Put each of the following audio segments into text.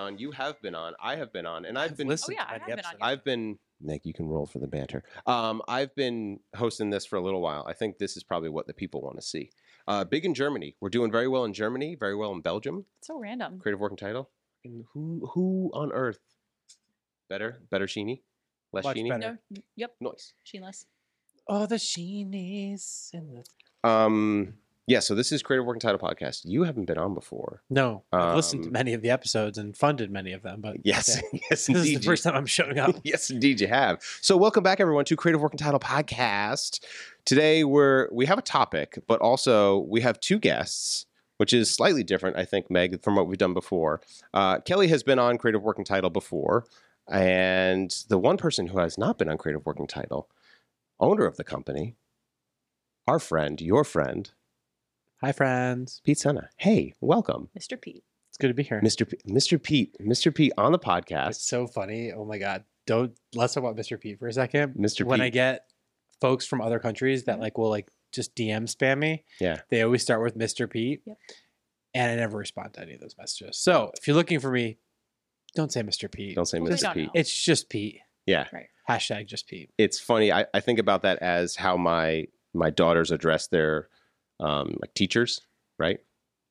on. You have been on. I have been on, and I've been. listened Oh, yeah, to I have been on your- I've been. Nick, you can roll for the banter. Um, I've been hosting this for a little while. I think this is probably what the people want to see. Uh, big in Germany. We're doing very well in Germany. Very well in Belgium. So random. Creative working title. And who who on earth? Better, better Sheeny, less Much Sheeny. better. No, yep, Noise. Sheenless. Oh, the sheenies and the Um. Yeah. So this is Creative Working Title podcast. You haven't been on before. no. I've listened to Um, many of the episodes and funded many of them, but Yes. okay. yes. this Indeed. is the first time I'm showing up. yes, indeed, you have. So, welcome back, everyone, to Creative Working Title Podcast. Today, we're we have a topic, but also we have two guests, which is slightly different, I think, Meg, from what we've done before. Uh, Kelly has been on Creative Working Title before, and the one person who has not been on Creative Working Title, owner of the company, our friend, your friend, Hi, friends. Pete Senna. Hey, welcome, Mr. Pete. It's good to be here. Mr. P- Mr. Pete, Mr. Pete on the It's podcast. so funny. Oh my god. Don't let's talk about Mr. Pete for a second. Mr. When I get folks from other countries that like will like just DM spam me, Yeah. they always start with Mr. Pete. Yep. And I never respond to any of those messages. So if you're looking for me, don't say Mr. Pete. Don't say Mr. don't Pete. It's just Pete. Yeah. Hashtag just Pete. it's funny. I, I think about that as how my my daughters address their um, like teachers, right?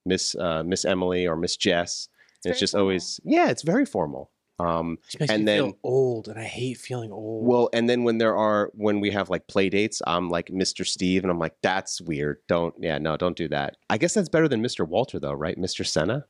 Miss uh, Miss Emily or Miss Jess. And it's just formal. always yeah, it's very formal. Um, Just makes And me then- feel old, and I hate feeling old. well, and then when there are when we have like play dates, I'm like Mr. Steve, and I'm like that's weird. Don't yeah, no, don't do that. I guess that's better than Mr. Walter though, right? Mr. Senna.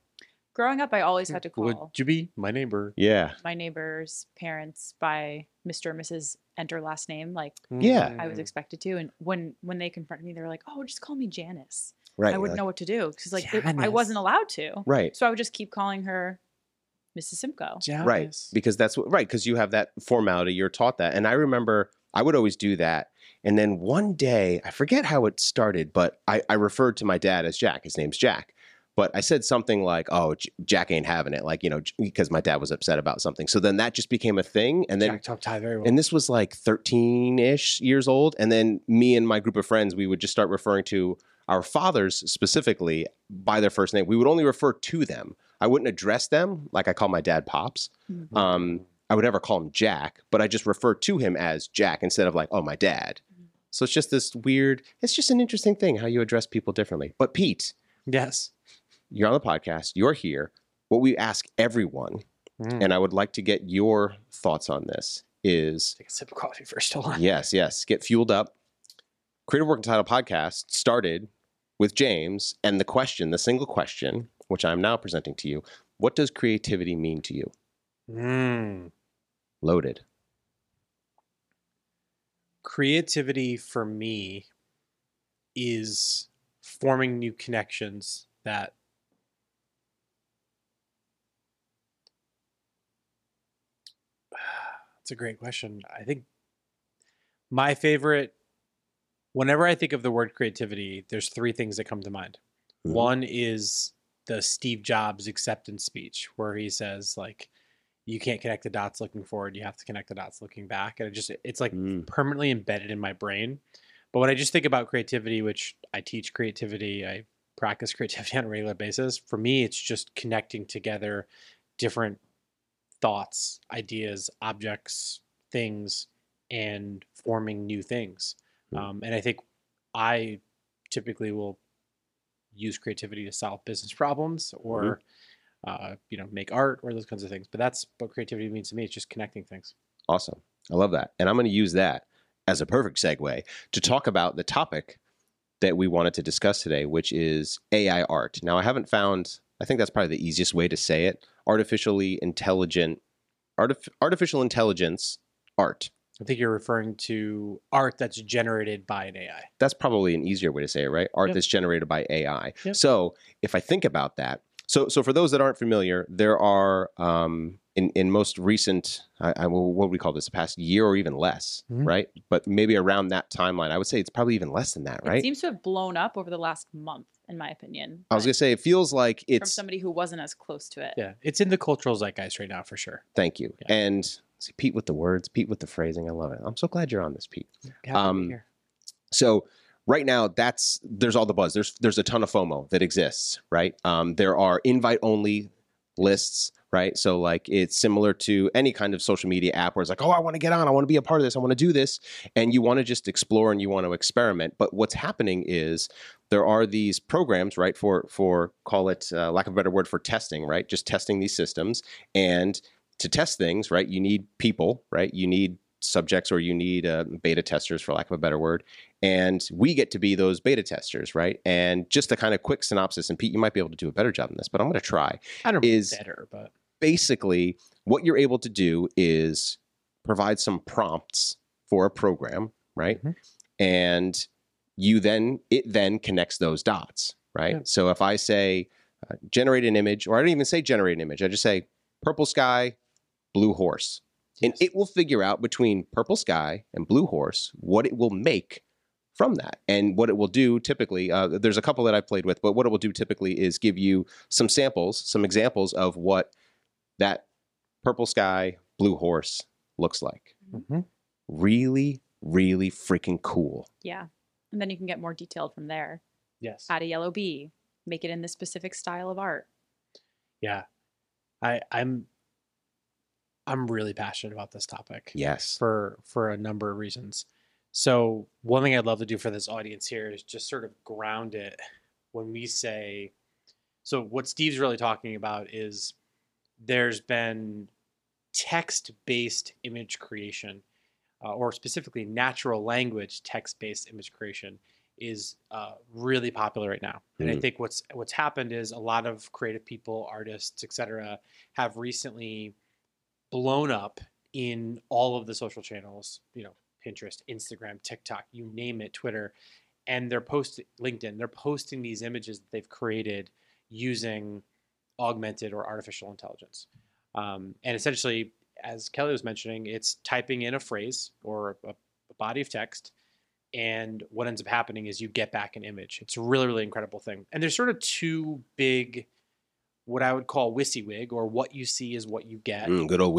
Growing up, I always had to call. would you be my neighbor? Yeah, my neighbor's parents by Mr. or Mrs. Enter last name, like Yeah. I was Mm. expected to. And when when they confronted me, they were like, "Oh, just call me Janice." right. I wouldn't like- know what to do because like it- I wasn't allowed to. Right. So I would just keep calling her Mrs. Simcoe. right because that's what right because you have that formality you're taught that and i remember i would always do that and then one day i forget how it started but i, I referred to my dad as jack his name's jack but i said something like oh J- jack ain't having it like you know j- because my dad was upset about something so then that just became a thing and then Jack Top Tie very well. and this was like 13-ish years old and then me and my group of friends we would just start referring to our fathers specifically by their first name we would only refer to them i wouldn't address them like i call my dad pops Mhm. um, I would never call him Jack, but I just refer to him as Jack instead of like, oh, my dad. Mhm. So it's just this weird, it's just an interesting thing how you address people differently. But Pete, yes. You're on the podcast, you're here. What we ask everyone, Mm. and I would like to get your thoughts on this, is Take a sip of coffee first. Hold on. yes, yes, get fueled up. Creative Working Title podcast started with James, and the question, the single question, which I'm now presenting to you, what does creativity mean to you? Mm. Loaded. Creativity for me is forming new connections that That's a great question. I think my favorite whenever I think of the word creativity, there's three things that come to mind. Mhm. One is the Steve Jobs acceptance speech where he says like you can't connect the dots looking forward, you have to connect the dots looking back. And it just it's like Mm. permanently embedded in my brain. But when I just think about creativity, which I teach creativity, I practice creativity on a regular basis. For me, it's just connecting together different thoughts, ideas, objects, things, and forming new things. Hmm. Um, and I think I typically will use creativity to solve business problems or uh, you know make art or those kinds of things. But that's what creativity means to me. It's just connecting things. Awesome. I love that. And I'm going to use that as a perfect segue to talk about the topic that we wanted to discuss today, which is AI art. Now, I haven't found, I think that's probably the easiest way to say it artificially intelligent, artif- artificial intelligence art. I think you're referring to art that's generated by an AI. That's probably an easier way to say it, right? Art Yep. that's generated by AI. Yep. So if I think about that, so so for those that aren't familiar, there are um, in in most recent, I, I what would we call this, the past year or even less, Mhm. right? But maybe around that timeline, I would say it's probably even less than that, It right? seems to have blown up over the last month, in my opinion. I was gonna say it feels like it's from somebody who wasn't as close to it. Yeah, it's in the cultural zeitgeist right now for sure. Thank you. Yeah. And see, Pete with the words, Pete with the phrasing. I love it. I'm so glad you're on this, Pete. Happy Um, here. So right now, that's there's all the buzz. There's there's a ton of FOMO that exists, right? Um, there are invite only lists, right? So like it's similar to any kind of social media app where it's like, oh, I want to get on, I want to be a part of this, I want to do this, and you want to just explore and you want to experiment. But what's happening is there are these programs, right? For for call it uh, lack of a better word for testing, right? Just testing these systems and to test things, right? You need people, right? You need subjects or you need uh, beta testers for lack of a better word and we get to be those beta testers right and just a kind of quick synopsis and pete you might be able to do a better job than this but i'm going to try I don't know is- better, but basically what you're able to do is provide some prompts for a program right Mhm. and you then it then connects those dots right Yeah. so if i say uh, generate an image or i don't even say generate an image i just say purple sky blue horse and it will figure out between purple sky and blue horse what it will make from that and what it will do typically uh, there's a couple that i've played with but what it will do typically is give you some samples some examples of what that purple sky blue horse looks like Mhm. really really freaking cool Yeah. And then you can get more detailed from there. yes, Add a yellow bee, make it in this specific style of art. yeah. I I'm I'm really passionate about this topic. yes for for a number of reasons. So one thing I'd love to do for this audience here is just sort of ground it when we say so what Steve's really talking about is there's been text-based image creation uh, or specifically natural language text-based image creation is uh, really popular right now. And I Mhm. think what's what's happened is a lot of creative people, artists, etc., have recently blown up in all of the social channels, you know, Pinterest, Instagram, TikTok, you name it, Twitter, and they're posting LinkedIn, they're posting these images that they've created using augmented or artificial intelligence. Um, and essentially, as Kelly was mentioning, it's typing in a phrase or a, a body of text, and what ends up happening is you get back an image. It's a really, really incredible thing. And there's sort of two big, what I would call WYSIWYG, or what you see is what you get Mm, good old um,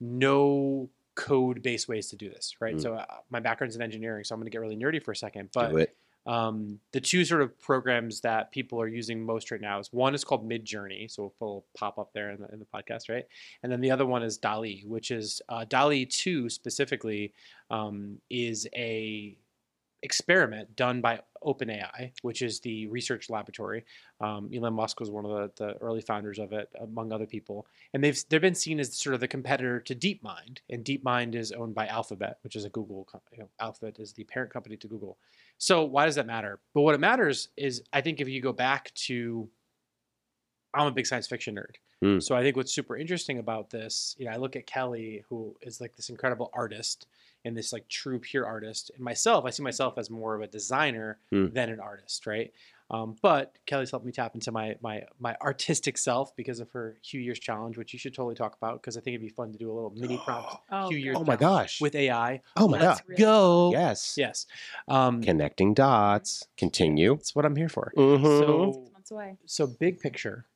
no code based ways to do this, right? Mm. So uh, my background's in engineering, so I'm going to get really nerdy for a second. But do it um, the two sort of programs that people are using most right now is one is called Midjourney, so it'll pop up there in the, in the podcast, right? And then the other one is DALL-E, which is uh, DALL-E two specifically um, is a experiment done by OpenAI, which is the research laboratory. Um, Elon Musk was one of the, the early founders of it, among other people, and they've they've been seen as sort of the competitor to DeepMind, and DeepMind is owned by Alphabet, which is a Google. You know, Alphabet is the parent company to Google. So why does that matter? But what it matters is, I think if you go back to, I'm a big science fiction nerd. Hmm. So I think what's super interesting about this, you know, I look at Kelly, who is like this incredible artist and this like true pure artist, and myself, I see myself as more of a designer Hmm. than an artist, right? Um, but Kelly's helped me tap into my my my artistic self because of her Hugh Years challenge, which you should totally talk about because I think it'd be fun to do a little mini prompt Oh, Hugh Years oh my gosh with AI. oh my That's god really Go. yes Yes. Um, connecting dots continue that's what I'm here for. Mhm. So months away. so big picture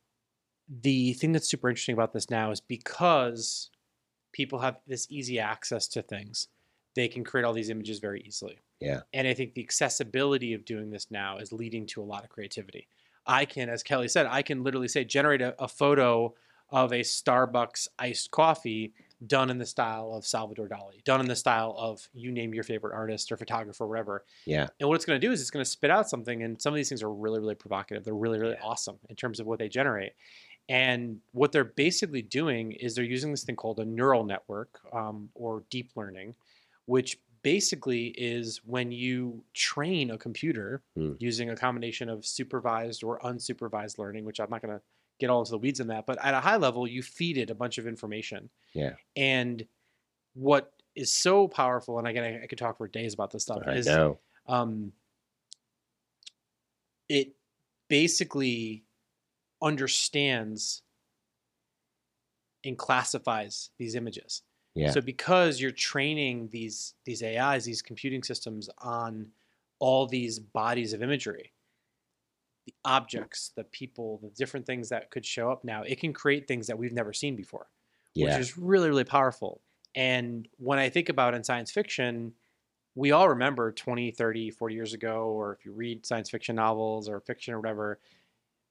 the thing that's super interesting about this now is because people have this easy access to things they can create all these images very easily Yeah. and i think the accessibility of doing this now is leading to a lot of creativity i can as kelly said i can literally say generate a, a photo of a starbucks iced coffee done in the style of salvador dali done in the style of you name your favorite artist or photographer or whatever yeah and what it's going to do is it's going to spit out something, and some of these things are really, really provocative. They're really, really Yeah. awesome in terms of what they generate. And what they're basically doing is they're using this thing called a neural network um, or deep learning, which basically is when you train a computer Hmm. using a combination of supervised or unsupervised learning, which I'm not going to get all into the weeds on that, but at a high level, you feed it a bunch of information. Yeah. And what is so powerful, and again, I, I could talk for days about this stuff, i is know um, it basically understands and classifies these images. Yeah So because you're training these these AIs, these computing systems on all these bodies of imagery, the objects, the people, the different things that could show up now, it can create things that we've never seen before yeah which is really, really powerful. And when I think about in science fiction, we all remember 20, 30, 40 years ago, or if you read science fiction novels or fiction or whatever,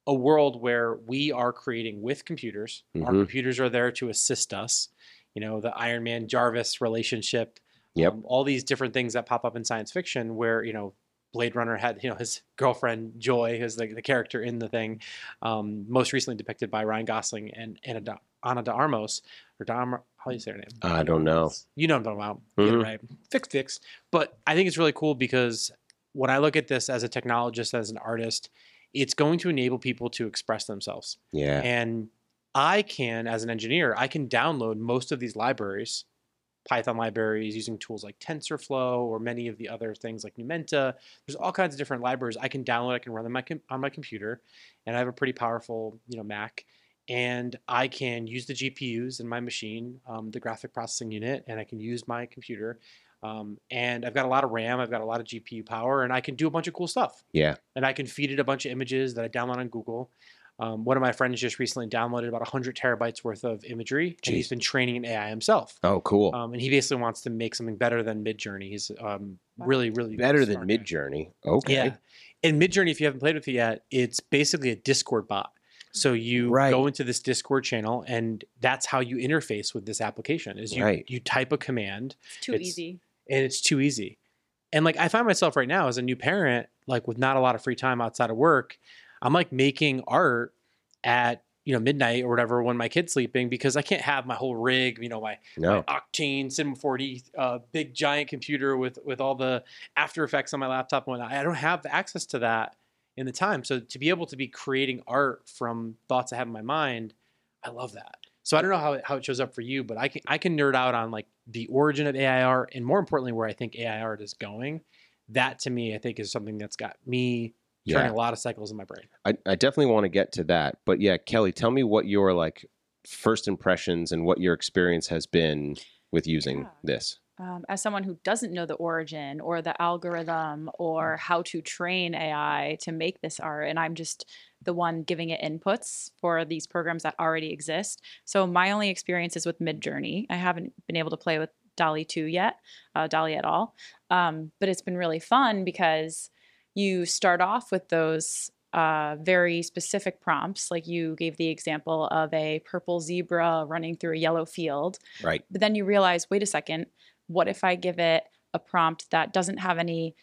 a world where we are creating with computers. Our Mhm. computers are there to assist us. You know, the Iron Man Jarvis relationship. Yep. um, all these different things that pop up in science fiction where, you know, Blade Runner had, you know, his girlfriend Joi, who's the, the character in the thing, um, most recently depicted by Ryan Gosling and Anna, Anna de Armos, or Armo- how do you say her name? I don't know. You know what I'm talking about. Mhm. right. Fix, fix. But I think it's really cool because when I look at this as a technologist, as an artist, it's going to enable people to express themselves. Yeah. And I can, as an engineer, I can download most of these libraries, Python libraries, using tools like TensorFlow or many of the other things like Numenta. There's all kinds of different libraries I can download. I can run them on my computer, and I have a pretty powerful, you know, Mac. And I can use the GPUs in my machine, um, the graphic processing unit, and I can use my computer. Um, and I've got a lot of RAM, I've got a lot of GPU power, and I can do a bunch of cool stuff Yeah. and I can feed it a bunch of images that I download on Google. Um, one of my friends just recently downloaded about 100 terabytes worth of imagery, and he's Jeez. been training an AI himself. Oh, cool. Um, and he basically wants to make something better than Midjourney. He's um, really, really Better than. Midjourney. Okay. Yeah. And Midjourney, if you haven't played with it yet, it's basically a Discord bot. So you Right. go into this Discord channel, and that's how you interface with this application. Is you Right. you type a command, It's too It's- easy. and it's too easy. And like I find myself right now as a new parent, like with not a lot of free time outside of work, I'm like making art at you know midnight or whatever when my kid's sleeping because I can't have my whole rig, you know, my, my No. Octane Cinema 4D, uh, big giant computer with with all the After Effects on my laptop and whatnot. I don't have access to that in the time. So to be able to be creating art from thoughts I have in my mind, I love that. So I don't know how it, how it shows up for you, but I can I can nerd out on like the origin of AIR and more importantly where I think AI art is going. That to me, I think is something that's got me turning Yeah. a lot of cycles in my brain. I, I definitely want to get to that. But yeah, Kelly, tell me what your like first impressions and what your experience has been with using Yeah. this. Um, as someone who doesn't know the origin or the algorithm or how to train AI to make this art, and I'm just the one giving it inputs for these programs that already exist. So my only experience is with Midjourney. I haven't been able to play with DALL-E 2 yet, uh, DALL-E at all. Um, but it's been really fun because you start off with those uh, very specific prompts. Like you gave the example of a purple zebra running through a yellow field. Right. But then you realize, wait a second, what if I give it a prompt that doesn't have any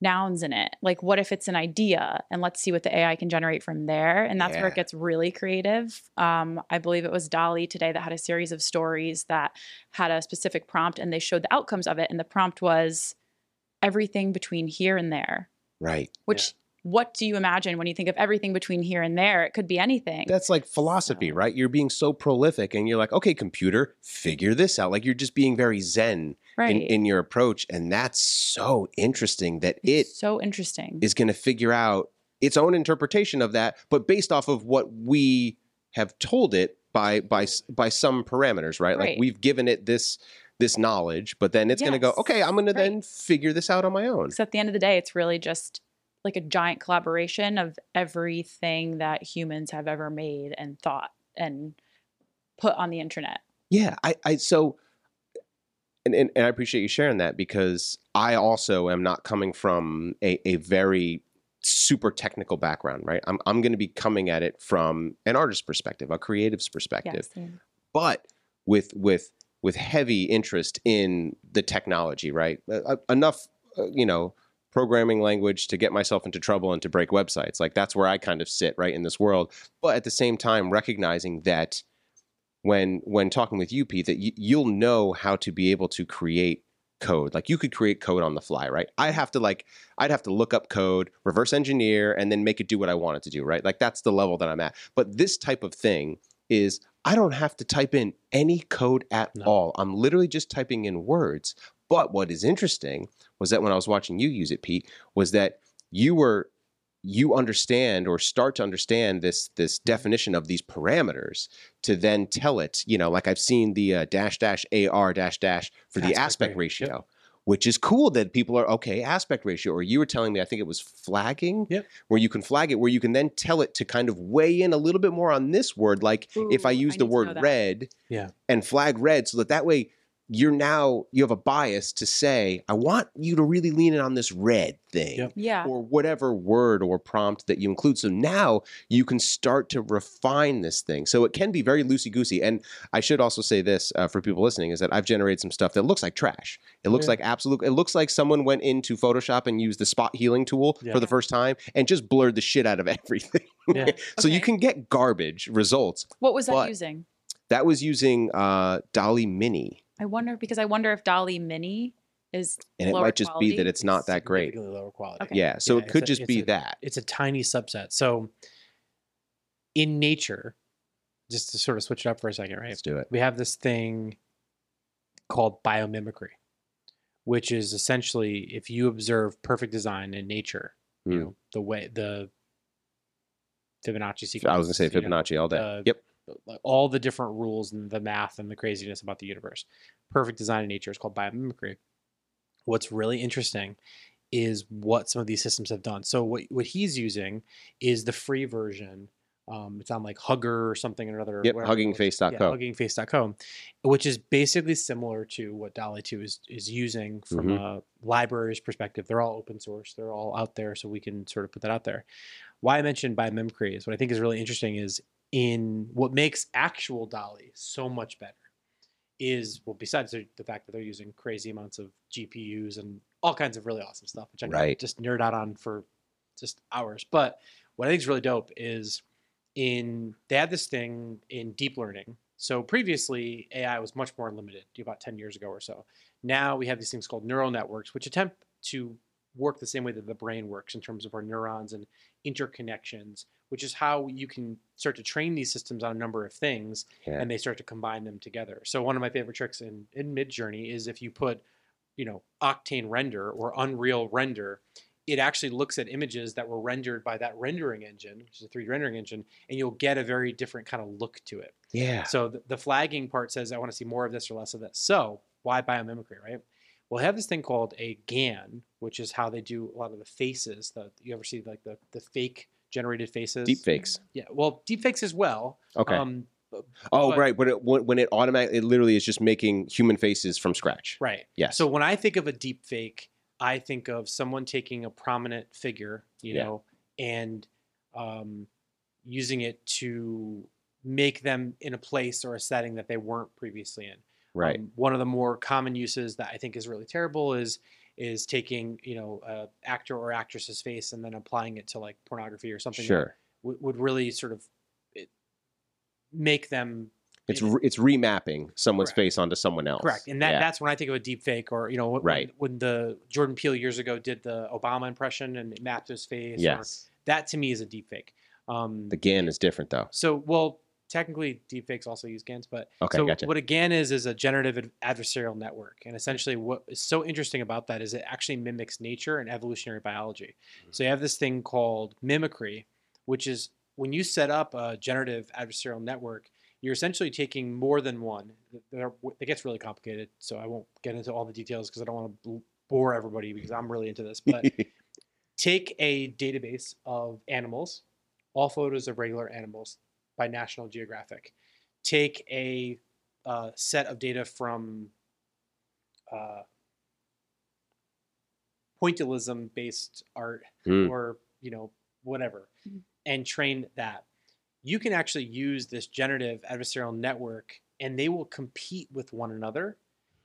nouns in it? Like, what if it's an idea? And let's see what the AI can generate from there. And that's where it gets really creative. Um, I believe it was DALL-E today that had a series of stories that had a specific prompt and they showed the outcomes of it. And the prompt was everything between here and there, Right. which what do you imagine when you think of everything between here and there? It could be anything. That's like philosophy, So- right? You're being so prolific and you're like, okay, computer, figure this out. Like you're just being very zen right. in, in your approach. And that's so interesting that it so interesting. is going to figure out its own interpretation of that, but based off of what we have told it by by by some parameters, right? Like we've given it this this knowledge, but then it's going to go, okay, I'm going to then figure this out on my own. Because at the end of the day, it's really just like a giant collaboration of everything that humans have ever made and thought and put on the internet. Yeah, I, I so, and, and and I appreciate you sharing that because I also am not coming from a, a very super technical background, right? I'm I'm going to be coming at it from an artist's perspective, a creative's perspective, Yes. but with with with heavy interest in the technology, right? Uh, uh, enough, uh, you know. Programming language to get myself into trouble and to break websites. Like that's where I kind of sit right in this world. But at the same time, recognizing that when when talking with you, Pete, that you, you'll know how to be able to create code. Like you could create code on the fly, right? I'd have to like I'd have to look up code, reverse engineer, and then make it do what I want it to do, right? Like that's the level that I'm at. But this type of thing is I don't have to type in any code at No. all. I'm literally just typing in words. But what is interesting was that when I was watching you use it, Pete, was that you were you understand or start to understand this this definition of these parameters to then tell it you know like i've seen the uh, dash dash ar dash dash for the Aspect aspect ratio, ratio which is cool that people are okay aspect ratio or you were telling me i think it was flagging Yep. where you can flag it where you can then tell it to kind of weigh in a little bit more on this word like if i use I the need to know word red Yeah. and flag red so that that way you're now you have a bias to say, I want you to really lean in on this red thing. Yep. Yeah. Or whatever word or prompt that you include. So now you can start to refine this thing. So it can be very loosey goosey. And I should also say this uh, for people listening is that I've generated some stuff that looks like trash. It looks Yeah. like absolute. It looks like someone went into Photoshop and used the spot healing tool Yeah. for the first time and just blurred the shit out of everything. Yeah. so you can get garbage results. What was that using? That was using uh, DALL-E Mini, I wonder because I wonder if DALL-E Mini is and it Lower might just be that it's not that great. Lower quality. Okay. Yeah, so Yeah, it could a- just it's be a- that. It's a tiny subset. So in nature, just to sort of switch it up for a second, right? Let's do it. we have this thing called biomimicry, which is essentially if you observe perfect design in nature, you Hmm. know, the way the Fibonacci sequence. I was gonna say you know, Fibonacci all day. uh, yep. Like all the different rules and the math and the craziness about the universe. Perfect design in nature is called biomimicry. What's really interesting is what some of these systems have done. So what what he's using is the free version. Um, it's on like Hugger or something or another. Yep, whatever it was. huggingface.co. Yeah, huggingface.co, which is basically similar to what DALL-E 2 is, is using from Mhm. a library's perspective. They're all open source. They're all out there, so we can sort of put that out there. Why I mentioned biomimicry is what I think is really interesting is in what makes actual DALL-E so much better is well besides the, the fact that they're using crazy amounts of GPUs and all kinds of really awesome stuff, which I Right. just nerd out on for just hours. But what I think is really dope is in they had this thing in deep learning. So previously AI was much more limited, about 10 years ago or so. Now we have these things called neural networks, which attempt to work the same way that the brain works in terms of our neurons and interconnections, which is how you can start to train these systems on a number of things Yeah. and they start to combine them together. So one of my favorite tricks in, in Midjourney is if you put, you know, Octane render or Unreal render, it actually looks at images that were rendered by that rendering engine, which is a 3D rendering engine, and you'll get a very different kind of look to it. yeah. So the, the flagging part says, I want to see more of this or less of this. So why biomimicry, right? We'll have this thing called a GAN, which is how they do a lot of the faces. The, you ever see like the, the fake generated faces? Deep fakes. Yeah. Well, deep fakes as well. Okay. Um, oh, but- right. But it, when when it automatically, it literally is just making human faces from scratch. Right. Yes. So when I think of a deep fake, I think of someone taking a prominent figure, you Yeah. know, and um, using it to make them in a place or a setting that they weren't previously in. Right. Um, one of the more common uses that I think is really terrible is is taking you know a actor or actress's face and then applying it to like pornography or something sure. would, would really sort of it, make them It's re- it's remapping someone's Correct. face onto someone else. Correct, and that, Yeah. that's when I think of a deep fake, or you know, when, Right. when the Jordan Peele years ago did the Obama impression and it mapped his face. yes. that to me is a deep fake. Um, The GAN is different though. so, well, technically, deepfakes also use GANs, but Okay, so gotcha. what a GAN is is a generative adversarial network, and essentially, what is so interesting about that is it actually mimics nature and evolutionary biology. Mm-hmm. So you have this thing called mimicry, which is when you set up a generative adversarial network, you're essentially taking more than one. It gets really complicated, so I won't get into all the details because I don't want to bore everybody because I'm really into this. But take a database of animals, all photos of regular animals by National Geographic. Take a uh, set of data from uh, pointillism based art Hmm. or you know whatever Mhm. and train that you can actually use this generative adversarial network and they will compete with one another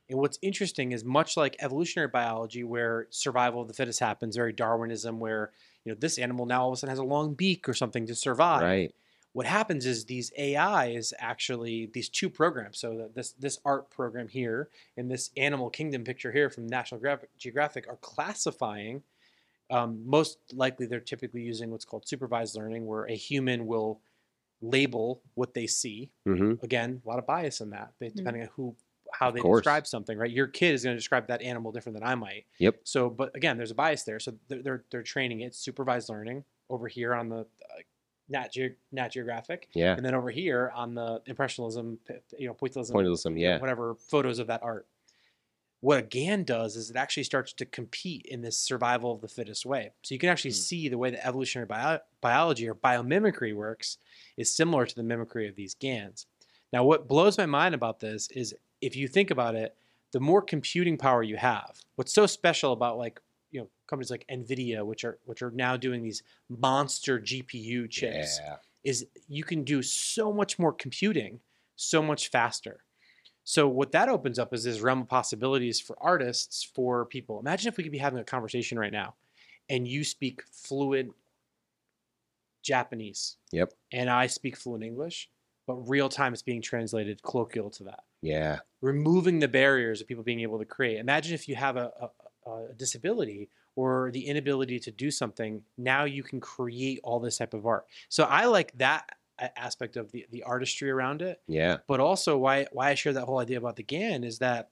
and what's interesting is much like evolutionary biology where survival of the fittest happens very darwinism where you know this animal now all of a sudden has a long beak or something to survive right. What happens is these AIs actually these two programs. So this this art program here and this animal kingdom picture here from National Geographic are classifying. Um, most likely, they're typically using what's called supervised learning, where a human will label what they see. hmm Again, a lot of bias in that, but depending on who how they describe something. Right, your kid is going to describe that animal different than I might. Yep. So, but again, there's a bias there. So they're they're, they're training it supervised learning over here on the uh, Nat, Ge- Nat Geographic, Yeah. and then over here on the impressionism, you know, pointillism, Pointillism. Yeah. whatever photos of that art. What a GAN does is it actually starts to compete in this survival of the fittest way. So you can actually Hmm. see the way that evolutionary bio- biology or biomimicry works is similar to the mimicry of these GANs. Now, what blows my mind about this is if you think about it, the more computing power you have. What's so special about like you know companies like Nvidia, which are which are now doing these monster GPU chips, Yeah. is you can do so much more computing so much faster. So what that opens up is this realm of possibilities for artists, for people. Imagine if we could be having a conversation right now, and you speak fluent Japanese. Yep. And I speak fluent English, but real time it's being translated colloquial to that. Yeah. Removing the barriers of people being able to create. Imagine if you have a, a, a disability or the inability to do something, now you can create all this type of art. So I like that aspect of the, the artistry around it Yeah. but also why why I share that whole idea about the GAN is that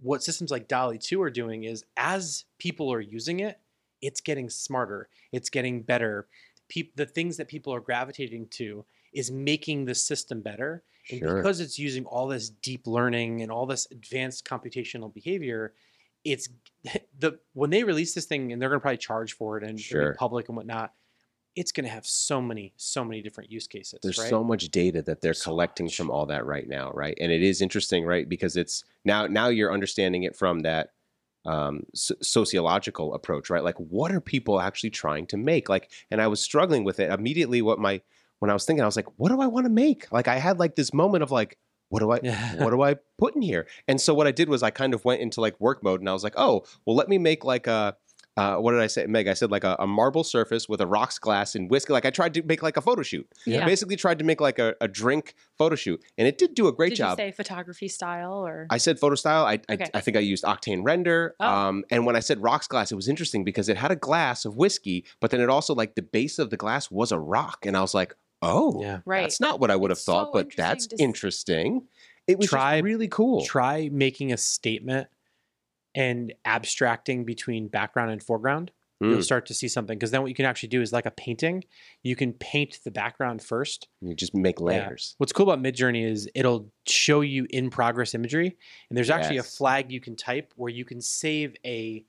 what systems like DALL-E 2 are doing is as people are using it, it's getting smarter, it's getting better. Peop- the things that people are gravitating to is making the system better. And Sure. because it's using all this deep learning and all this advanced computational behavior, it's the when they release this thing and they're going to probably charge for it and Sure. public and whatnot, it's going to have so many so many different use cases. There's right? so much data that they're So collecting much. from all that right now, right? And it is interesting, right? Because it's now now you're understanding it from that um, so- sociological approach, right? Like, what are people actually trying to make? Like, and I was struggling with it immediately. What my when I was thinking, I was like, what do I want to make? Like, I had like this moment of like, what do I what do I put in here? And so what I did was I kind of went into like work mode and I was like, oh, well, let me make like a, uh, what did I say, Meg? I said like a, a marble surface with a rocks glass and whiskey. Like I tried to make like a photo shoot. I Yeah. basically tried to make like a, a drink photo shoot, and it did do a great Did job. you say photography style or? I said photo style. I, I, Okay. I think I used Octane Render. Oh. Um, and when I said rocks glass, it was interesting because it had a glass of whiskey, but then it also like the base of the glass was a rock, and I was like, oh, Yeah. Right. that's not what I would have It's thought, so but that's interesting to interesting. It was just Try- really cool. Try making a statement and abstracting between background and foreground. You'll Mm. start to see something because then what you can actually do is like a painting. You can paint the background first. You just make Yeah. layers. What's cool about Midjourney is it'll show you in progress imagery, and there's actually Yes. a flag you can type where you can save a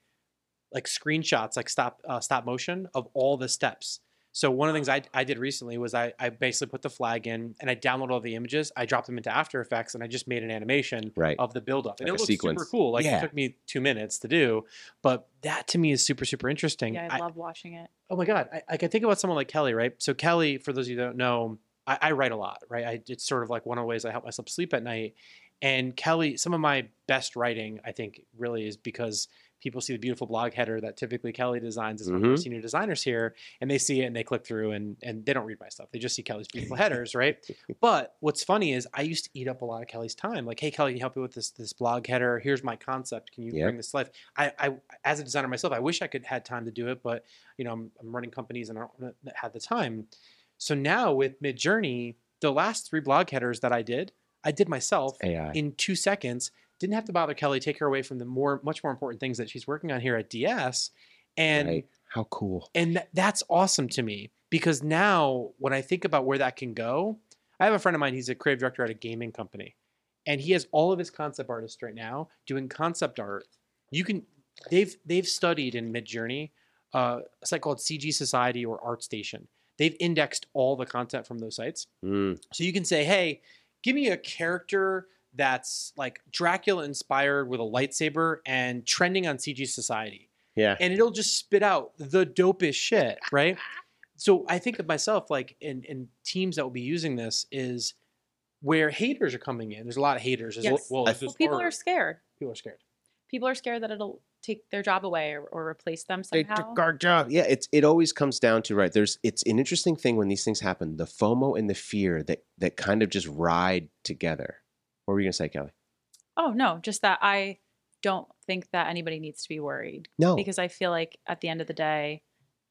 like screenshots, like stop uh, stop motion of all the steps. So one of the things I, I did recently was I, I basically put the flag in and I downloaded all the images. I dropped them into After Effects and I just made an animation Right. of the buildup. And Like it looks sequence. super cool. Like Yeah. it took me two minutes to do, but that to me is super super interesting. Yeah, I, love watching it. Oh my god! I, I can think about someone like Kelly, right? So Kelly, for those of you that don't know, I, I write a lot, right? I, it's sort of like one of the ways I help myself sleep at night. And Kelly, some of my best writing, I think, really is because people see the beautiful blog header that typically Kelly designs as one of our senior designers here, and they see it and they click through and and they don't read my stuff. They just see Kelly's beautiful headers, right? But what's funny is I used to eat up a lot of Kelly's time. Like, hey Kelly, can you help me with this this blog header? Here's my concept. Can you Yep. bring this to life? I, I as a designer myself, I wish I could had time to do it, but you know, I'm, I'm running companies and I don't have the time. So now with Midjourney, the last three blog headers that I did, I did myself AI. in two seconds. Didn't have to bother Kelly, take her away from the more, much more important things that she's working on here at DS. And right. How cool. and th- that's awesome to me because now when I think about where that can go, I have a friend of mine. He's a creative director at a gaming company, and he has all of his concept artists right now doing concept art. You can they've they've studied in Midjourney uh, a site called CG Society or ArtStation. They've indexed all the content from those sites, Mm. so you can say, "Hey, give me a character." That's like Dracula inspired with a lightsaber and trending on CG Society Yeah. and it'll just spit out the dopest shit, right? So I think of myself like in, in teams that will be using this is where haters are coming in. There's a lot of haters. There's, Yes. Well, I- Well, people art. are scared. people are scared. People are scared that it'll take their job away or, or replace them They somehow. took our job. Yeah, it's it always comes down to right. There's it's an interesting thing when these things happen. The FOMO and the fear that that kind of just ride together. What were you gonna say, Kelly? Oh no, just that I don't think that anybody needs to be worried No. because I feel like at the end of the day,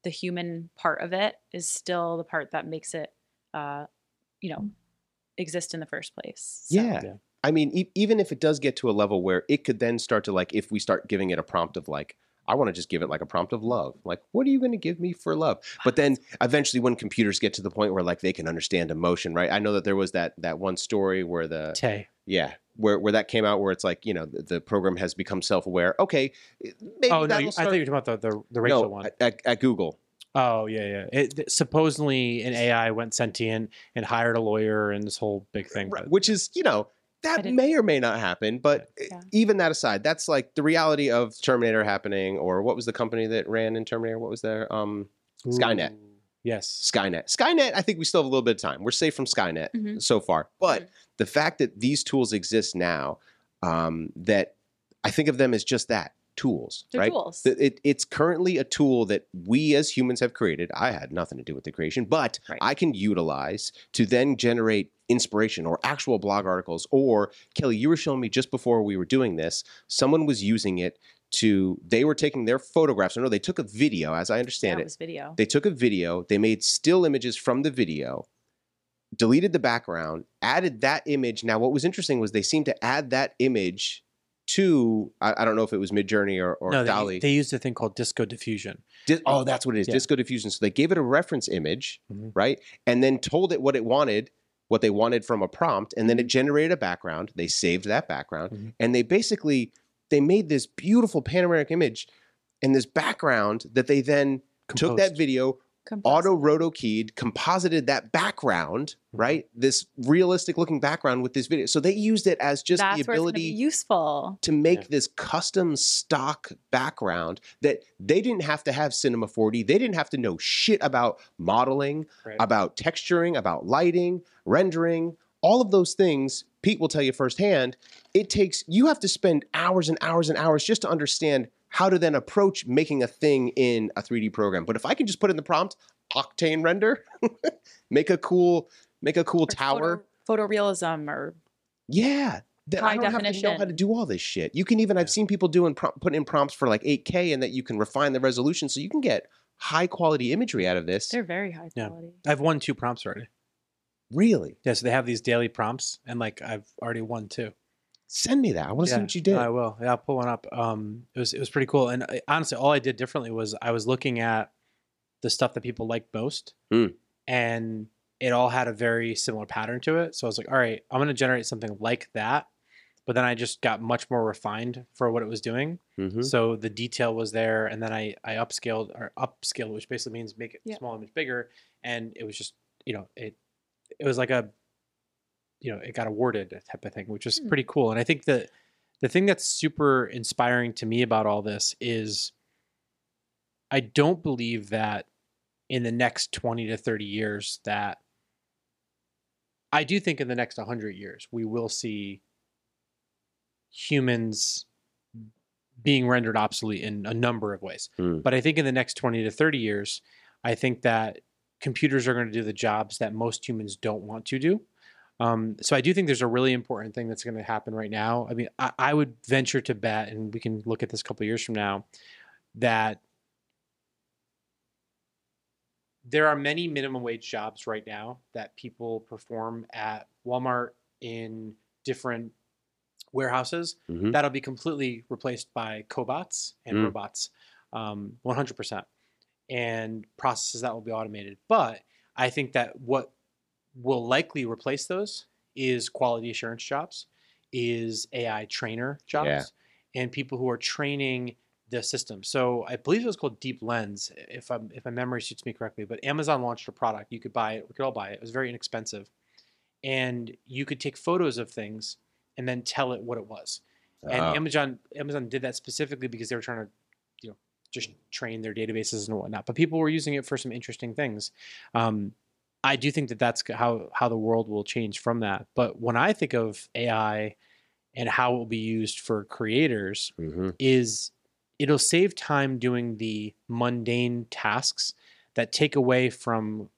the human part of it is still the part that makes it, uh, you know, exist in the first place. So- yeah. Yeah. I mean, e- even if it does get to a level where it could then start to like, if we start giving it a prompt of like, I want to just give it like a prompt of love. Like, what are you going to give me for love? But then eventually, when computers get to the point where like they can understand emotion, right? I know that there was that that one story where the Tay. Yeah, where where that came out, where it's like you know the, the program has become self aware. Okay, maybe Oh no, that'll I start- thought you were talking about the the, the Rachel no, one. At, at Google. Oh yeah, yeah. It, supposedly an AI went sentient and hired a lawyer and this whole big thing. Right, but- which is you know that may or may not happen. But Yeah. even that aside, that's like the reality of Terminator happening, or what was the company that ran in Terminator? What was their um Skynet. Ooh, Yes. Skynet. Skynet, I think we still have a little bit of time. We're safe from Skynet Mhm. so far. But Mhm. The fact that these tools exist now, um, that I think of them as just that tools, They're right? tools. It, it's currently a tool that we as humans have created. I had nothing to do with the creation, but Right. I can utilize to then generate inspiration or actual blog articles. Or Kelly, you were showing me just before we were doing this, someone was using it to, they were taking their photographs, or no, they took a video, as I understand that it. was video. They took a video, they made still images from the video, deleted the background, added that image. Now, what was interesting was they seemed to add that image to, I, I don't know if it was Midjourney or, or no, they, DALL-E. they used a thing called disco diffusion. Di- oh, that's what it is. Yeah. Disco diffusion. So they gave it a reference image, Mhm. right? And then told it what it wanted, what they wanted from a prompt, and Mm-hmm. then it generated a background. They saved that background, Mhm. and they basically they made this beautiful panoramic image and this background that they then took that video, Composite. auto roto keyed, composited that background, Mm-hmm. right? This realistic looking background with this video. So they used it as just That's the where it's be ability useful. to make Yeah. this custom stock background that they didn't have to have Cinema 4D. They didn't have to know shit about modeling, Right. about texturing, about lighting, rendering, all of those things. Pete will tell you firsthand. It takes, you have to spend hours and hours and hours just to understand how to then approach making a thing in a 3D program. But if I can just put in the prompt, Octane render, make a cool, make a cool Or tower. Photo, photorealism or Yeah. That High I don't have to know how to do all this shit. You can even I've seen people doing prom- putting in prompts for like 8K and that you can refine the resolution so you can get high quality imagery out of this. they're very high Yeah. quality. I've won two prompts already. Really? Yeah, so they have these daily prompts, and like I've already won two. Send me that. I want to yeah, see what you did. I will. Yeah, I'll pull one up. Um, it was it was pretty cool. And I, honestly, all I did differently was I was looking at the stuff that people like most, Hmm. and it all had a very similar pattern to it. So I was like, all right, I'm going to generate something like that. But then I just got much more refined for what it was doing. Mhm. So the detail was there, and then I I upscaled or upscaled, which basically means make it Yeah. small image bigger, and it was just you know it it was like a you know it got awarded type of thing, which is Hmm. pretty cool. And I think that the thing that's super inspiring to me about all this is I don't believe that in the next 20 to 30 years that I do think in the next 100 years we will see humans being rendered obsolete in a number of ways. Hmm. But I think in the next 20 to 30 years, I think that computers are going to do the jobs that most humans don't want to do. Um, so I do think there's a really important thing that's going to happen right now. I mean, I, I would venture to bet, and we can look at this a couple of years from now, that there are many minimum wage jobs right now that people perform at Walmart in different warehouses Mhm. that'll be completely replaced by cobots and Mm. robots, um, 100%, and processes that will be automated. But I think that what will likely replace those is quality assurance jobs, is AI trainer jobs, and people who are training the system. So I believe it was called DeepLens, if I'm if my memory suits me correctly. But Amazon launched a product. You could buy it. We could all buy it. It was very inexpensive, and you could take photos of things and then tell it what it was. And Oh. Amazon Amazon did that specifically because they were trying to, you know, just train their databases and whatnot. But people were using it for some interesting things. Um, I do think that that's how how the world will change from that. But when I think of AI and how it will be used for creators, Mhm. is it'll save time doing the mundane tasks that take away from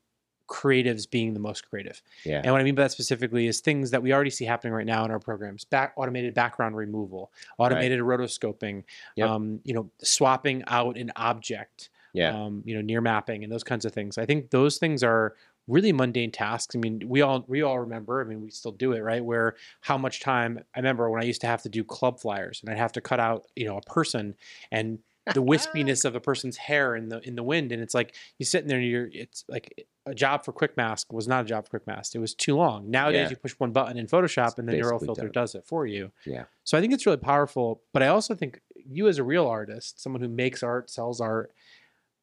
creatives being the most creative. Yeah. And what I mean by that specifically is things that we already see happening right now in our programs: back automated background removal, automated rotoscoping, Yep. um, you know, swapping out an object, Yeah. um, you know, near mapping and those kinds of things. I think those things are really mundane tasks. I mean, we all we all remember. I mean, we still do it, right? Where how much time I remember when I used to have to do club flyers and I'd have to cut out, you know, a person and the wispiness of a person's hair in the in the wind, and it's like you're sitting there and you're it's like a job for quick mask was not a job for quick mask. It was too long. Nowadays, Yeah. you push one button in Photoshop and the neural filter done. does it for you. Yeah. So I think it's really powerful. But I also think you, as a real artist, someone who makes art, sells art,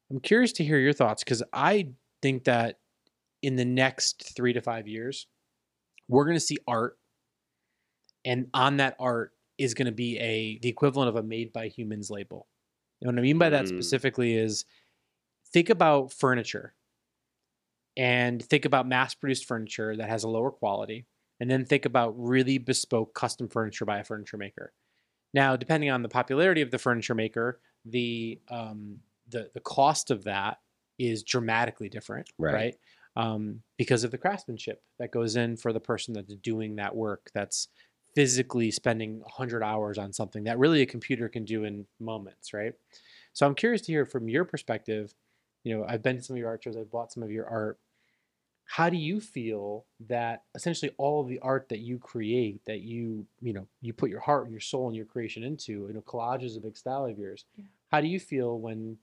I'm curious to hear your thoughts because I think that in the next three to five years, we're going to see art and on that art is going to be a the equivalent of a made by humans label. And what I mean by that Mm. specifically is think about furniture and think about mass produced furniture that has a lower quality and then think about really bespoke custom furniture by a furniture maker. Now, depending on the popularity of the furniture maker, the um, the the cost of that is dramatically different, Right. right? Um, because of the craftsmanship that goes in for the person that's doing that work. That's physically spending 100 hours on something that really a computer can do in moments, right? So I'm curious to hear from your perspective. You know, I've been to some of your art shows, I've bought some of your art. How do you feel that essentially all of the art that you create, that you, you know, you put your heart and your soul and your creation into, you know, collage is a big style of yours. Yeah. How do you feel when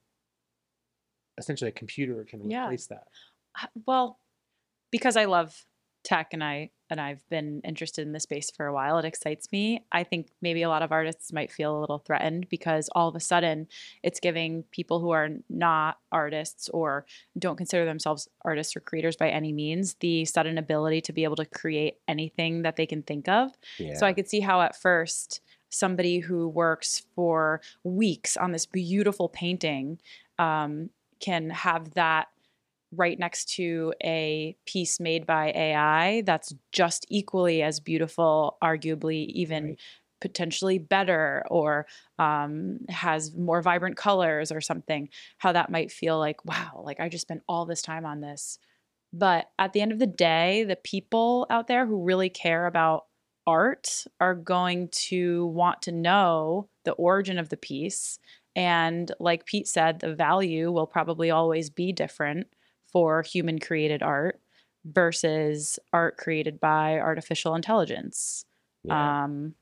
essentially a computer can Yeah. replace that? Well because i love tech and i and i've been interested in this space for a while it excites me i think maybe a lot of artists might feel a little threatened because all of a sudden it's giving people who are not artists or don't consider themselves artists or creators by any means the sudden ability to be able to create anything that they can think of Yeah. so I could see how at first somebody who works for weeks on this beautiful painting um, can have that right next to a piece made by AI that's just equally as beautiful, arguably even Right. potentially better, or um, has more vibrant colors or something. How that might feel like, wow, like I just spent all this time on this. But at the end of the day, the people out there who really care about art are going to want to know the origin of the piece. And like Pete said, the value will probably always be different for human created art versus art created by artificial intelligence. yeah. Um,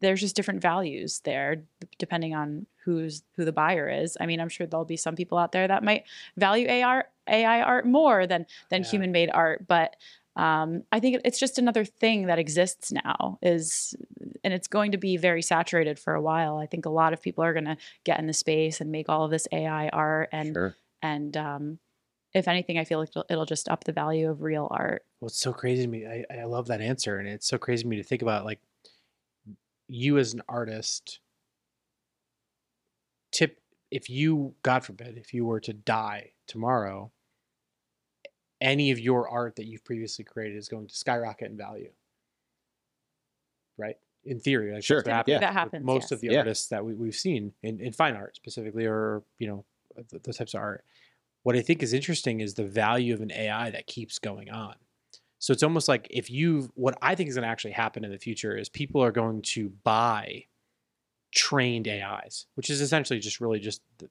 there's just different values there depending on who's who the buyer is. I mean, I'm sure there'll be some people out there that might value AR AI art more than than Yeah. human made art, but um, I think it's just another thing that exists now is and it's going to be very saturated for a while. I think a lot of people are going to get in the space and make all of this AI art and sure. and um, if anything, I feel like it'll, it'll just up the value of real art. Well, it's so crazy to me. I, I love that answer, and it's so crazy to me to think about like you as an artist. Tip if you, God forbid, if you were to die tomorrow, any of your art that you've previously created is going to skyrocket in value. Right? In theory, like Sure, that's what yeah. happens That happens, Most of the Yeah. artists that we, we've seen in, in fine art specifically, or you know, th- those types of art. What I think is interesting is the value of an AI that keeps going on. So it's almost like if you, what I think is going to actually happen in the future is people are going to buy trained AIs, which is essentially just really just, the,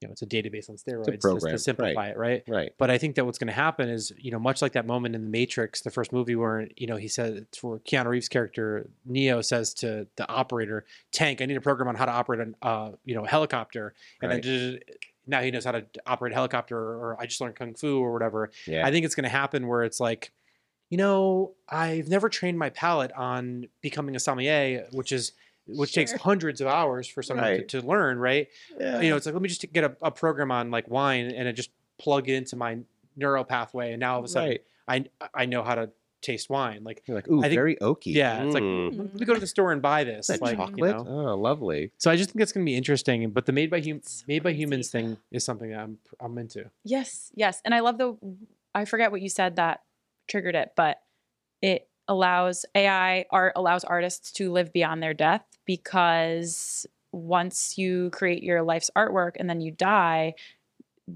you know, it's a database on steroids to- program, to, right. simplify it, right? Right. But I think that what's going to happen is, you know, much like that moment in The Matrix, the first movie where, you know, he said, for Keanu Reeves' character, Neo says to the operator, Tank, I need a program on how to operate a, uh, you know, helicopter. And Right. then now he knows how to operate a helicopter, or I just learned Kung Fu or whatever. Yeah. I think it's going to happen where it's like, you know, I've never trained my palate on becoming a sommelier, which is, which takes hundreds of hours for someone Right. to, to learn, right? yeah. you know, it's like let me just get a, a program on like wine and it just plug it into my neural pathway, and now all of a sudden right. I I know how to taste wine. Like, You're like, ooh, I think- very oaky. yeah, it's like Mm. let me go to the store and buy this. Is that like, chocolate? You know? Oh, lovely. So I just think it's going to be interesting. But the made by hum- It's made by crazy. humans thing is something that I'm I'm into. Yes, yes. And I love the I forget what you said that triggered it, but it allows AI art allows artists to live beyond their death because once you create your life's artwork and then you die,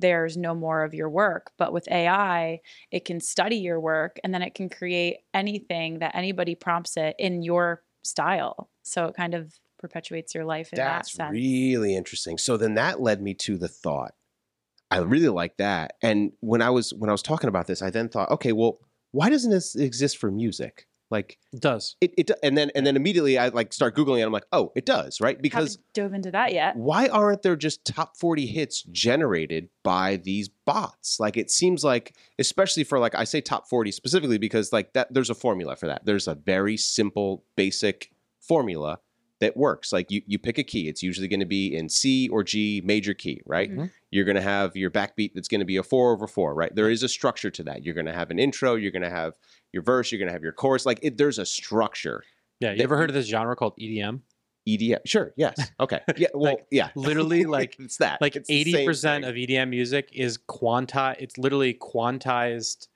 there's no more of your work. But with AI, it can study your work and then it can create anything that anybody prompts it in your style. So it kind of perpetuates your life in That's that sense. really interesting. So then that led me to the thought. I really like that. And when I was when I was talking about this, I then thought, okay, well, why doesn't this exist for music? Like It does. it, it and then and then immediately I like start googling it. I'm like, oh, it does, right? Because Haven't dove into that yet. why aren't there just top 40 hits generated by these bots like it seems like especially for like i say top 40 specifically because like that there's a formula for that there's a very simple basic formula that works like you, you pick a key it's usually going to be in c or g major key right Mhm. you're going to have your backbeat that's going to be a four over four right there is a structure to that you're going to have an intro you're going to have your verse you're going to have your chorus like it, there's a structure Yeah, you That ever heard of this genre called EDM? EDM. Sure. Yes. Okay. Yeah. Well. Like, yeah. literally, like- it's that. Like It's eighty percent of EDM music is quanti. It's literally quantized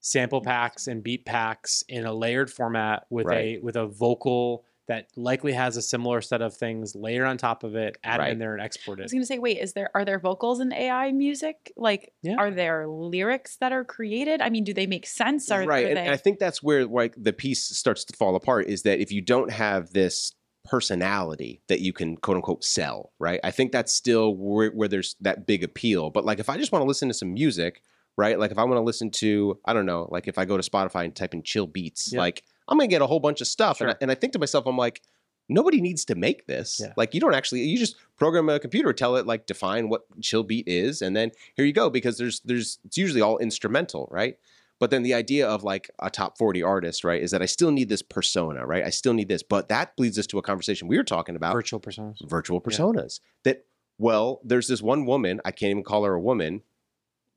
sample packs and beat packs in a layered format with Right. a with a vocal that likely has a similar set of things layered on top of it, add Right. in there and export it. I was gonna say, wait, is there are there vocals in AI music? Like, Yeah. are there lyrics that are created? I mean, do they make sense? Are, right are and, they? and i think that's where like the piece starts to fall apart is that if you don't have this personality that you can quote unquote sell right i think that's still where, where there's that big appeal but like if i just want to listen to some music right like if i want to listen to i don't know like if i go to spotify and type in chill beats Yeah. like i'm gonna get a whole bunch of stuff and, I, and i think to myself i'm like nobody needs to make this Yeah. like you don't actually you just program a computer tell it like define what chill beat is and then here you go because there's there's it's usually all instrumental right but then the idea of like a top 40 artist, right, is that I still need this persona, right? I still need this. But that leads us to a conversation we were talking about Virtual personas. virtual Yeah. personas. That, well, there's this one woman, I can't even call her a woman.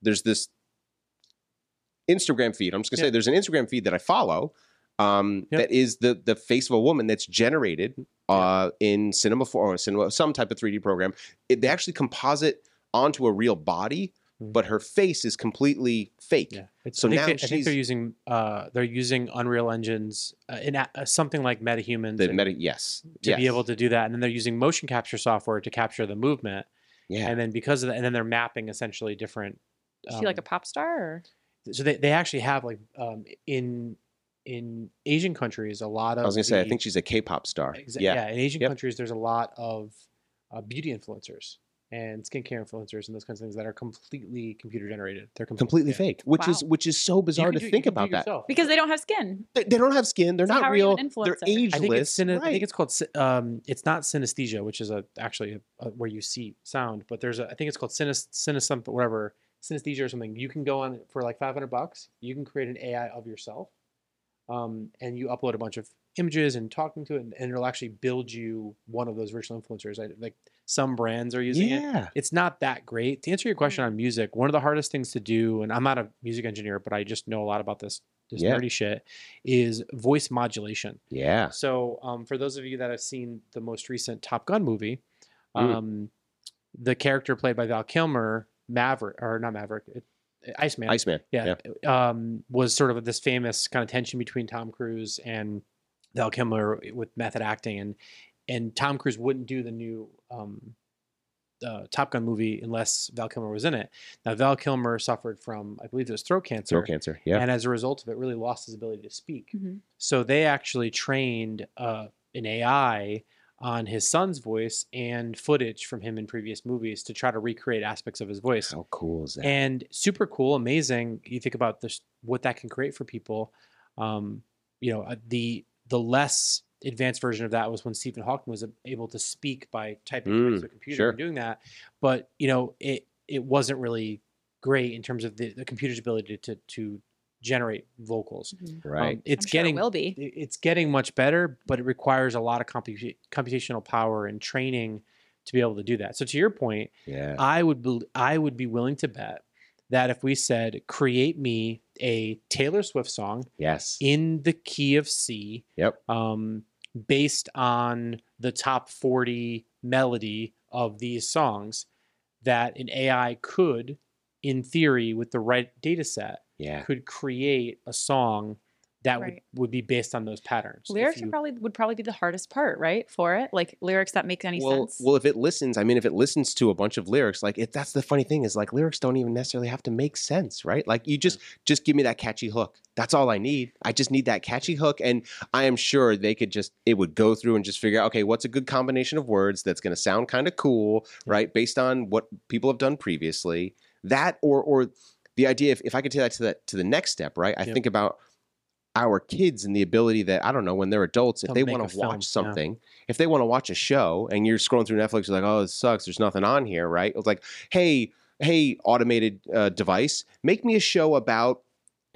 There's this Instagram feed. I'm just gonna Yeah. say there's an Instagram feed that I follow um, Yep. that is the the face of a woman that's generated uh, in Cinema 4 or Cinema, some type of 3D program. It, they actually composite onto a real body, Mhm. but her face is completely fake. Yeah. It's, So I think, now they, I think they're using uh, they're using Unreal engines uh, in a, uh, something like MetaHumans The and- meta, yes, to yes. be able to do that, and then they're using motion capture software to capture the movement, yeah, and then because of that, and then they're mapping essentially different. is she like a um, pop star? Or? so they, they actually have like um, in in Asian countries a lot of. I was gonna say I think she's a K-pop star. Exa- yeah. yeah. in Asian Yep. countries, there's a lot of uh, beauty influencers and skincare influencers and those kinds of things that are completely computer generated. They're com- completely fake, which is which is so bizarre to do- think about that. Because they don't have skin. They, they don't have skin. They're So not how are you real. an They're influencer? ageless. I think it's syne- I think it's called um, it's not synesthesia, which is a actually a, a, where you see sound, but there's a I think it's called synes synesthum whatever synesthesia or something. You can go on for like 500 bucks. You can create an AI of yourself, um, and you upload a bunch of images and talking to it, and, and it'll actually build you one of those virtual influencers. I, like some brands are using it. yeah. It's not that great. To answer your question Mm. on music, one of the hardest things to do, and I'm not a music engineer, but I just know a lot about this this Yeah. nerdy shit, is voice modulation. Yeah. So, um, for those of you that have seen the most recent Top Gun movie, Mm. um, the character played by Val Kilmer, Maverick, or not Maverick, it, Iceman, Iceman. yeah, Um, was sort of this famous kind of tension between Tom Cruise and Val Kilmer with method acting, and and Tom Cruise wouldn't do the new um, uh, Top Gun movie unless Val Kilmer was in it. Now, Val Kilmer suffered from, I believe, it was throat cancer, Throat cancer. Yeah. and as a result of it, really lost his ability to speak. Mhm. So they actually trained uh, an AI on his son's voice and footage from him in previous movies to try to recreate aspects of his voice. How cool is that? And super cool, amazing. You think about this, what that can create for people. Um, you know, uh, the the less advanced version of that was when Stephen Hawking was able to speak by typing Mm, into a computer sure. and doing that. But you know, it it wasn't really great in terms of the, the computer's ability to to generate vocals. Mhm. right. Um, it's I'm sure it getting will be. it's getting much better, but it requires a lot of computa- computational power and training to be able to do that. So to your point, yeah. I would bel I would be willing to bet that if we said create me a Taylor Swift song yes. in the key of C, Yep. um, based on the top 40 melody of these songs, that an AI could, in theory, with the right data set, Yeah. could create a song that Right. would, would be based on those patterns. Lyrics you- are probably would probably be the hardest part, right? For it, like lyrics that make any Well, sense. well, if it listens, I mean, if it listens to a bunch of lyrics, like it, that's the funny thing is like lyrics don't even necessarily have to make sense, right? Like you just just give me that catchy hook. That's all I need. I just need that catchy hook, and I am sure they could just it would go through and just figure out okay, what's a good combination of words that's going to sound kind of cool, Yeah. right? Based on what people have done previously. That or or the idea if, if I could take that to that to the next step, right? I Yep. think about our kids and the ability that I don't know when they're adults if They'll they want to film, watch yeah. something if they want to watch a show and you're scrolling through Netflix, you're like, oh, this sucks. There's nothing on here, right? It's like, hey, hey, automated uh, device, make me a show about,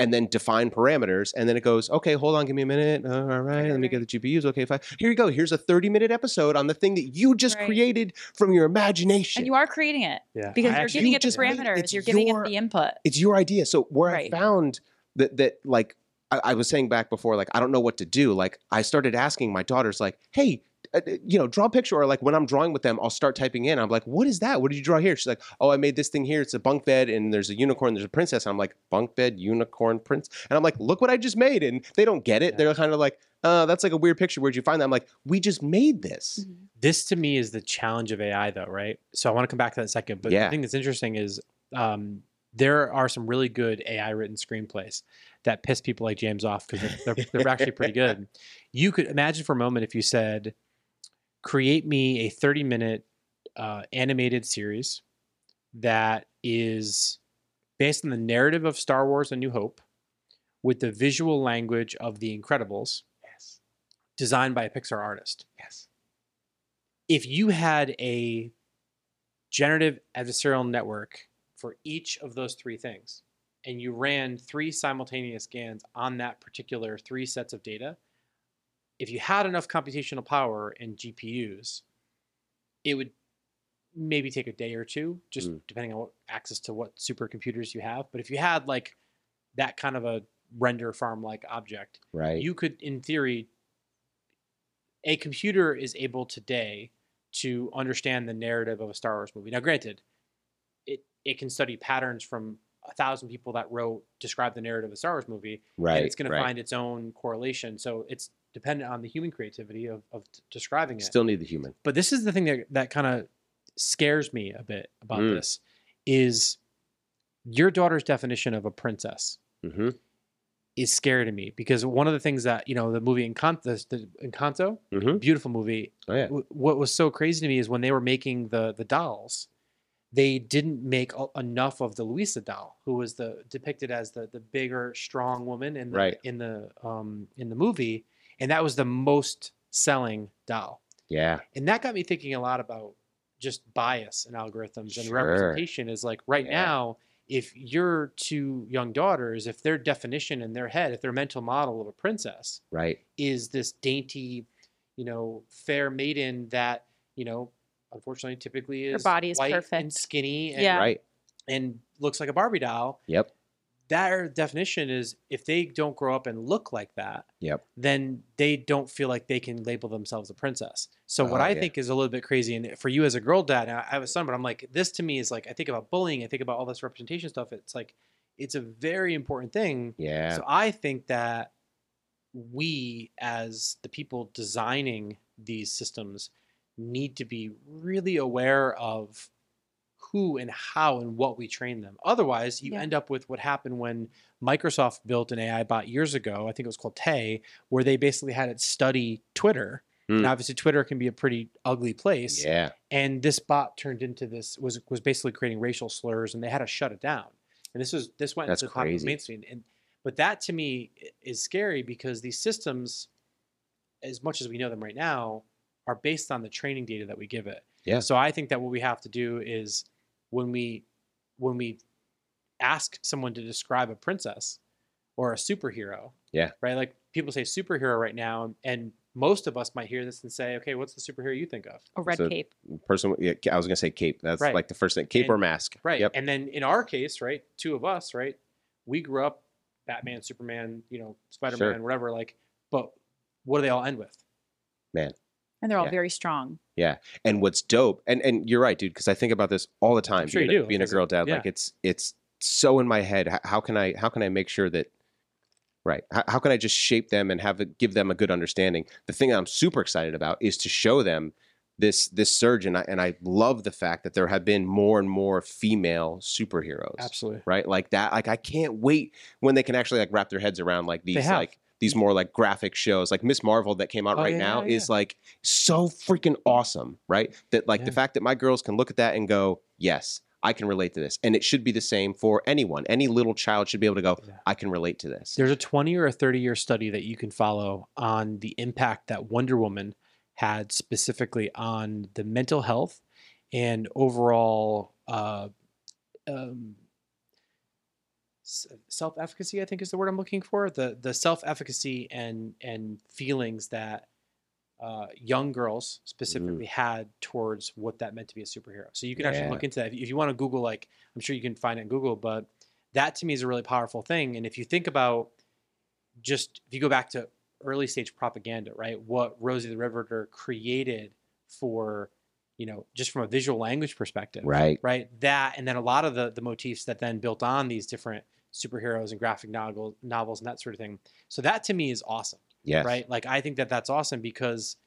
and then define parameters, and then it goes, okay, hold on, give me a minute. Uh, all right, let me get the GPUs. Okay, fine. Here you go. Here's a 30 minute episode on the thing that you just Right. created from your imagination. and you are creating it yeah, because I you're actually- giving You it the just made- parameters. You're giving your- it the input. it's your idea. So where Right. I found that that like I, I was saying back before, like I don't know what to do. Like I started asking my daughters, like, "Hey, you know, draw a picture." Or like when I'm drawing with them, I'll start typing in. I'm like, "What is that? What did you draw here?" She's like, "Oh, I made this thing here. It's a bunk bed, and there's a unicorn, there's a princess." And I'm like, "Bunk bed, unicorn, prince," and I'm like, "Look what I just made," and they don't get it. Yeah. They're kind of like, "Uh, that's like a weird picture. Where'd you find that?" I'm like, "We just made this." Mhm. this to me is the challenge of AI, though, right? So I want to come back to that in a second. But Yeah. the thing that's interesting is um, there are some really good AI written screenplays that piss people like James off because they're, they're, they're actually pretty good. You could imagine for a moment if you said, create me a 30 minute uh, animated series that is based on the narrative of Star Wars A New Hope with the visual language of The Incredibles Yes. designed by a Pixar artist Yes. if you had a generative adversarial network for each of those three things and you ran three simultaneous scans on that particular three sets of data if you had enough computational power and gpus it would maybe take a day or two just Mm. depending on what access to what supercomputers you have but if you had like that kind of a render farm like object Right. you could in theory a computer is able today to understand the narrative of a star wars movie now granted it it can study patterns from a thousand people that wrote describe the narrative of a star wars movie right. and it's going right. to find its own correlation so it's dependent on the human creativity of, of describing it Still need the human. but this is the thing that that kind of scares me a bit about Mm. this is your daughter's definition of a princess Mm-hmm. is scary to me because one of the things that you know the movie Encanto, the, the Encanto, Mm-hmm. beautiful movie. Oh yeah. w- What was so crazy to me is when they were making the the dolls, they didn't make a- enough of the Luisa doll, who was the depicted as the the bigger, strong woman in the Right. in the um in the movie, and that was the most selling doll, Yeah. and that got me thinking a lot about just bias and algorithms and Sure. representation. Is like right Yeah. now. If your two young daughters, if their definition in their head, if their mental model of a princess Right. is this dainty, you know, fair maiden that, you know, unfortunately typically Her is body is white and skinny and, Yeah. Right. and looks like a Barbie doll. Yep. Their definition is if they don't grow up and look like that, Yep. then they don't feel like they can label themselves a princess. So what Oh, I yeah. think is a little bit crazy, and for you as a girl dad, I I have a son, but I'm like, this to me is like I think about bullying, I think about all this representation stuff. It's like it's a very important thing Yeah. so I think that we, as the people designing these systems, need to be really aware of who and how and what we train them. Otherwise, you Yeah. end up with what happened when Microsoft built an AI bot years ago. I think it was called Tay, where they basically had it study Twitter. Hmm. And obviously, Twitter can be a pretty ugly place yeah. and this bot turned into this was was basically creating racial slurs and they had to shut it down and this was this went That's into the crazy. mainstream and but that to me is scary because these systems as much as we know them right now are based on the training data that we give it Yeah. so i think that what we have to do is when we when we ask someone to describe a princess or a superhero Yeah. right like people say superhero right now and most of us might hear this and say okay what's the superhero you think of A red So- cape. Person. Yeah, I was gonna say cape. That's Right. like the first thing. Cape or mask. Right. Yep. And then in our case, right, two of us, right, we grew up Batman, Superman, you know, Spider Man, whatever. Like, but what do they all end with? Man. And they're all Yeah. very strong. Yeah, and what's dope, and and you're right, dude, because I think about this all the time. sure you being, a- do, being a girl dad, yeah. like it's it's so in my head. How, can I how can I make sure that right? How, how can I just shape them and have it give them a good understanding? The thing I'm super excited about is to show them this this surge, and I and I love the fact that there have been more and more female superheroes. Absolutely. Right, like that. Like I can't wait when they can actually like wrap their heads around like these like these more like graphic shows. Like miss marvel that came out Oh, right yeah, now yeah, is like so freaking awesome right? That like the fact that my girls can look at that and go yes i can relate to this. And it should be the same for anyone. Any little child should be able to go Yeah. i can relate to this. There's a 20 or a 30 year study that you can follow on the impact that Wonder Woman had specifically on the mental health and overall uh, um, self efficacy. I think is the word I'm looking for. The the self efficacy and and feelings that uh, young girls specifically had towards what that meant to be a superhero. So you can actually look into that if you, if you want to Google. Like I'm sure you can find it in Google, but that to me is a really powerful thing. And if you think about just if you go back to early stage propaganda, right? What Rosie the Riveter created for, you know, just from a visual language perspective, Right. right? That and then a lot of the the motifs that then built on these different superheroes and graphic novel, novels and that sort of thing. So that to me is awesome, Yes. right? Like I think that that's awesome because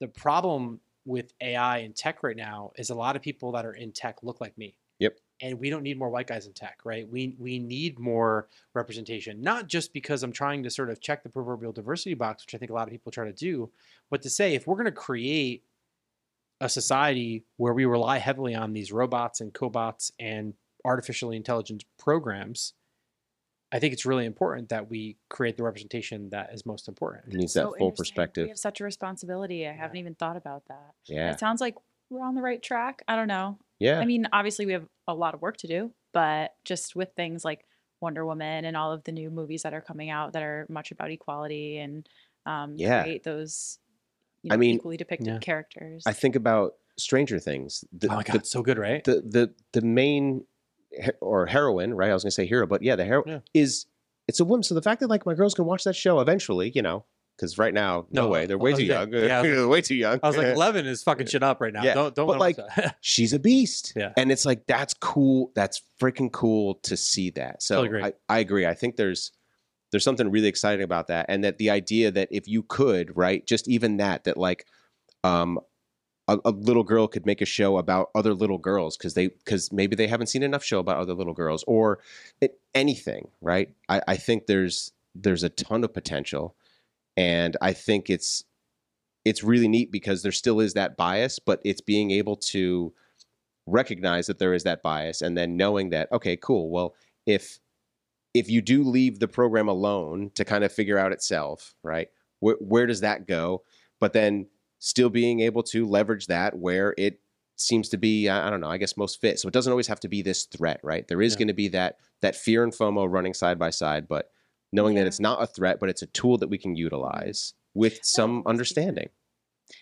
the problem with AI and tech right now is a lot of people that are in tech look like me. Yep. And we don't need more white guys in tech, right? We we need more representation, not just because I'm trying to sort of check the proverbial diversity box, which I think a lot of people try to do, but to say if we're going to create a society where we rely heavily on these robots and cobots and artificially intelligent programs, I think it's really important that we create the representation that is most important. It needs So that full perspective. We have such a responsibility. I haven't even thought about that. Yeah. It sounds like we're on the right track. I don't know. Yeah. I mean, obviously we have a lot of work to do, but just with things like Wonder Woman and all of the new movies that are coming out that are much about equality and um, Yeah. create those you I mean, equally depicted Yeah. characters. I think about Stranger Things. The, oh my god, it's so good, right? the, the the main he- or heroine, right? I was gonna say hero, but yeah, the hero Yeah. is it's a woman. So the fact that like my girls can watch that show eventually, you know, because right now, no, No, way, they're way too young. yeah, I was They're way too young. I was like, Eleven is fucking shit up right now. Yeah, Don't don't. but, let 'em watch that. she's a beast. Yeah. And it's like that's cool. That's freaking cool to see that. So Totally. I, I agree. I think there's there's something really exciting about that. And that the idea that if you could, right, just even that, that like um a, a little girl could make a show about other little girls because they because maybe they haven't seen enough show about other little girls or it, anything, right? I, I think there's there's a ton of potential. And I think it's it's really neat because there still is that bias, but it's being able to recognize that there is that bias and then knowing that okay cool well if if you do leave the program alone to kind of figure out itself right where, where does that go but then still being able to leverage that where it seems to be i don't know i guess most fit so it doesn't always have to be this threat right there is Yeah. going to be that that fear and fomo running side by side but knowing that it's not a threat but it's a tool that we can utilize with some always understanding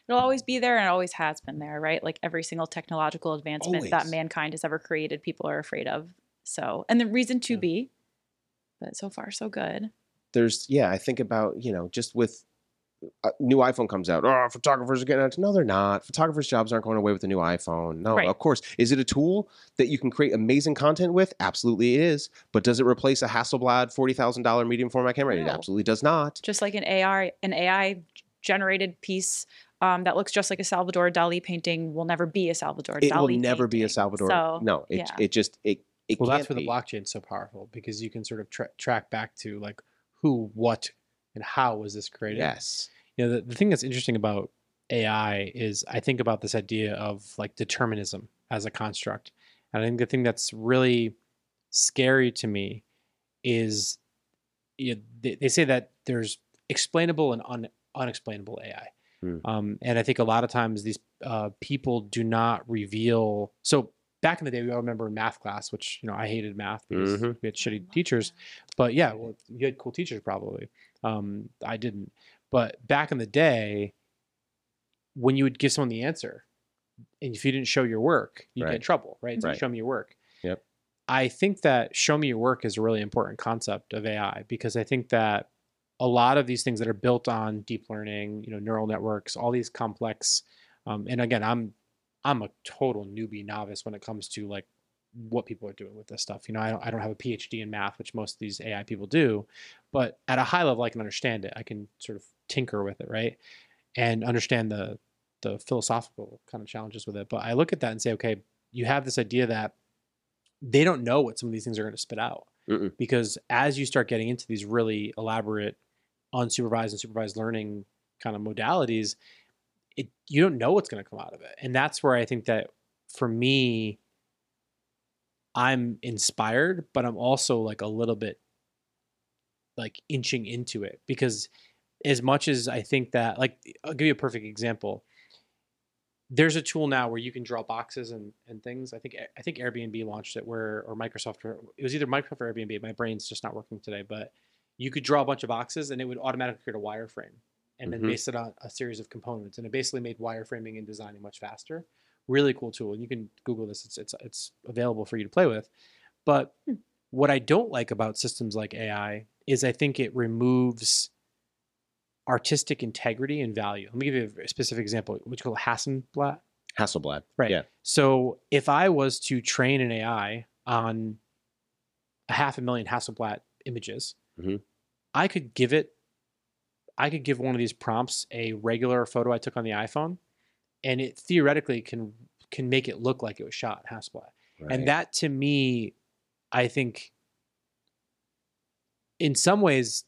It'll always be there and it always has been there, right? Like every single technological advancement that mankind has ever created, people are afraid of. So, and the reason to Yeah. be, but so far so good. there's yeah i think about you know just with a new iphone comes out oh photographers are getting out no they're not photographers jobs aren't going away with the new iphone no Right. of course is it a tool that you can create amazing content with absolutely it is but does it replace a hasselblad $40000 medium format camera it absolutely does not Just like an AI, an AI generated piece um, that looks just like a Salvador Dali painting will never be a Salvador it Dali. It will never be a painting. salvador So, no it, yeah. it just it, it well, can't that's where the be. blockchain's so powerful because you can sort of tra- track back to like who, what, and how was this created. yes You know, the, the thing that's interesting about AI is I think about this idea of like determinism as a construct. And I think the thing that's really scary to me is you know, they, they say that there's explainable and un, unexplainable AI. Hmm. Um, and I think a lot of times these uh, people do not reveal. So back in the day, we all remember in math class, which you know I hated math because Mhm. we had shitty teachers. But yeah, well, you had cool teachers probably. Um, I didn't. But back in the day, when you would give someone the answer, and if you didn't show your work, you'd get in trouble, right? So Right. show me your work. Yep. I think that show me your work is a really important concept of AI because I think that a lot of these things that are built on deep learning, you know, neural networks, all these complex, um, and again, I'm I'm a total newbie novice when it comes to like what people are doing with this stuff. You know, I don't, I don't have a PhD in math, which most of these AI people do, but at a high level, I can understand it. I can sort of tinker with it, right, and understand the the philosophical kind of challenges with it. But I look at that and say, okay, you have this idea that they don't know what some of these things are going to spit out Mm-mm. because as you start getting into these really elaborate unsupervised and supervised learning kind of modalities it you don't know what's going to come out of it and that's where i think that for me i'm inspired but i'm also like a little bit like inching into it because as much as i think that like i'll give you a perfect example there's a tool now where you can draw boxes and, and things. I think I think Airbnb launched it where or Microsoft or it was either Microsoft or Airbnb. My brain's just not working today, but you could draw a bunch of boxes and it would automatically create a wireframe and then Mhm. base it on a series of components. And it basically made wireframing and designing much faster. Really cool tool. And you can Google this. It's it's it's available for you to play with. But What I don't like about systems like AI is I think it removes artistic integrity and value. Let me give you a specific example. What you call Hasselblad. Hasselblad. Right. Yeah. So if I was to train an AI on a half a million Hasselblad images, Mhm. I could give it, I could give one of these prompts a regular photo I took on the iPhone, and it theoretically can can make it look like it was shot Hasselblad. Right. And that to me, I think, in some ways,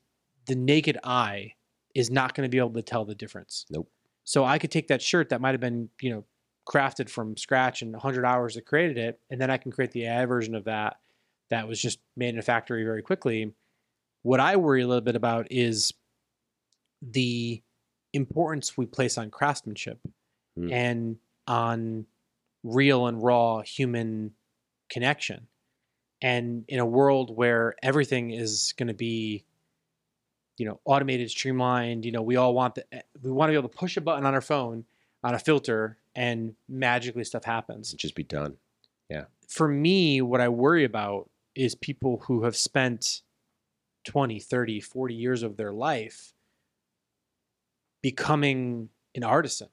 the naked eye is not going to be able to tell the difference. Nope. So I could take that shirt that might have been, you know, crafted from scratch and 100 hours that created it, and then I can create the AI version of that that was just made in a factory very quickly. What I worry a little bit about is the importance we place on craftsmanship Hmm. and on real and raw human connection. And in a world where everything is going to be, you know, automated, streamlined, you know, we all want the, eh, we want to be able to push a button on our phone on a filter and magically stuff happens. just be done. Yeah. For me, what I worry about is people who have spent 20, 30, 40 years of their life becoming an artisan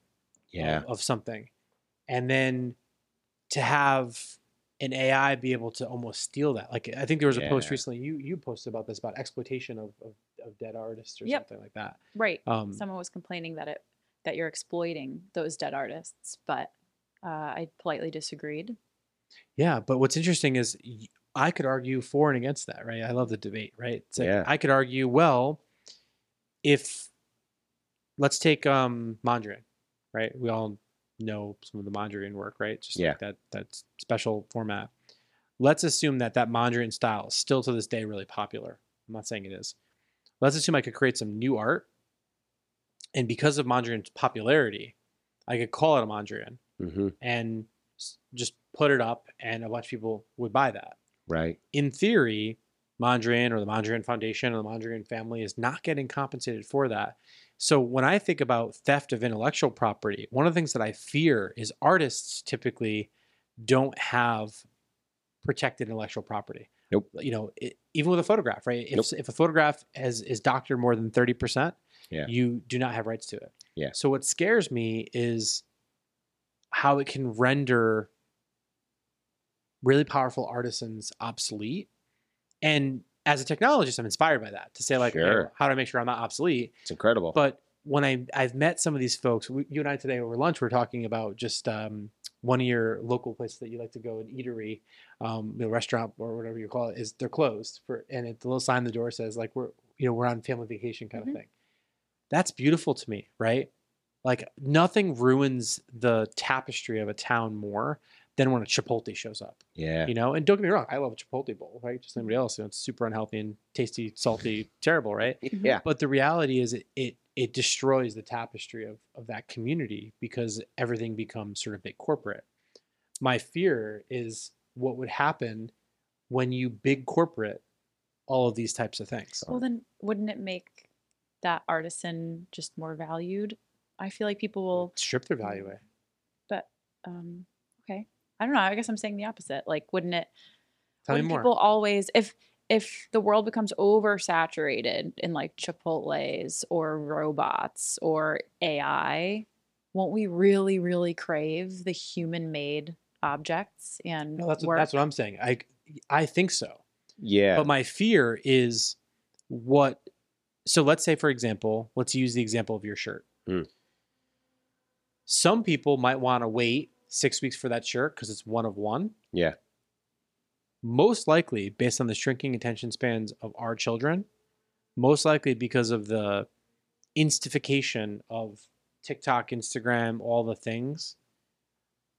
Yeah. of, of something and then to have an ai be able to almost steal that like i think there was a post recently you you posted about this about exploitation of, of, of dead artists or Yep. something like that Right. um Someone was complaining that it that you're exploiting those dead artists, but uh, I politely disagreed. yeah but what's interesting is I could argue for and against that right i love the debate right it's like Yeah. i could argue well if let's take um mondrian right? We all know some of the mondrian work right? Just Yeah. like that that special format. Let's assume that that mondrian style is still to this day really popular. I'm not saying it is. Let's assume i could create some new art and because of mondrian's popularity i could call it a mondrian hmm and just put it up and a bunch of people would buy that. Right. in theory, Mondrian or the Mondrian Foundation or the Mondrian family is not getting compensated for that. So when I think about theft of intellectual property, one of the things that I fear is artists typically don't have protected intellectual property. Nope. You know, it, even with a photograph, right? If, Nope. if a photograph has, is doctored more than 30%, Yeah. you do not have rights to it. Yeah. So what scares me is how it can render really powerful artisans obsolete. And as a technologist, I'm inspired by that to say like, Sure. well, how do I make sure I'm not obsolete? It's incredible. But when I I've met some of these folks, we, you and I today over lunch, we are talking about just um, one of your local places that you like to go, an eatery, um, you know, restaurant or whatever you call it, is they're closed for, and it, the little sign on the door says like we're you know we're on family vacation kind Mhm. of thing. That's beautiful to me, right? Like nothing ruins the tapestry of a town more than when a Chipotle shows up yeah. you know and don't get me wrong i love a chipotle bowl right just like anybody else you know, it's super unhealthy and tasty salty terrible right Yeah. but the reality is it it, it destroys the tapestry of, of that community because everything becomes sort of big corporate my fear is what would happen when you big corporate all of these types of things Well, then wouldn't it make that artisan just more valued? I feel like people will. strip their value away But um, okay, I don't know. I guess I'm saying the opposite. Like, wouldn't it? tell me wouldn't more people always if if the world becomes oversaturated in like Chipotle's or robots or AI, won't we really, really crave the human-made objects and no, that's what, that's what i'm saying i i think so Yeah. But my fear is what. So let's say, for example, let's use the example of your shirt. Hmm. Some people might want to wait six weeks for that shirt because it's one of one. Yeah. Most likely, based on the shrinking attention spans of our children, most likely because of the instification of TikTok, Instagram, all the things,